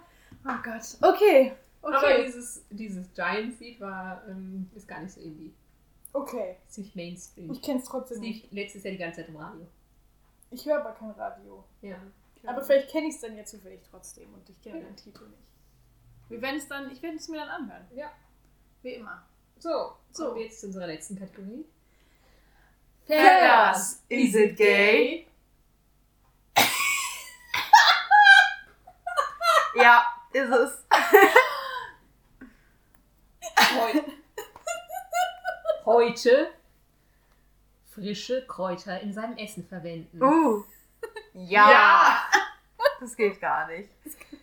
Oh Gott. Okay. Aber okay. dieses, dieses Giants-Lied war, ähm, ist gar nicht so indie. Okay, Ist nicht Mainstream. ich kenn's Das trotzdem nicht. letztes Jahr die ganze Zeit im Radio. Ich höre aber kein Radio. Ja. Aber vielleicht kenne ich es dann ja zufällig trotzdem und ich kenne den Titel nicht. Wir werden es dann, ich werde es mir dann anhören. Ja. Wie immer. So, So. kommen wir jetzt zu unserer letzten Kategorie. Fellas, is it gay? Ja, ist es. Heu Heute frische Kräuter in seinem Essen verwenden. Uh. Ja. Das geht gar nicht.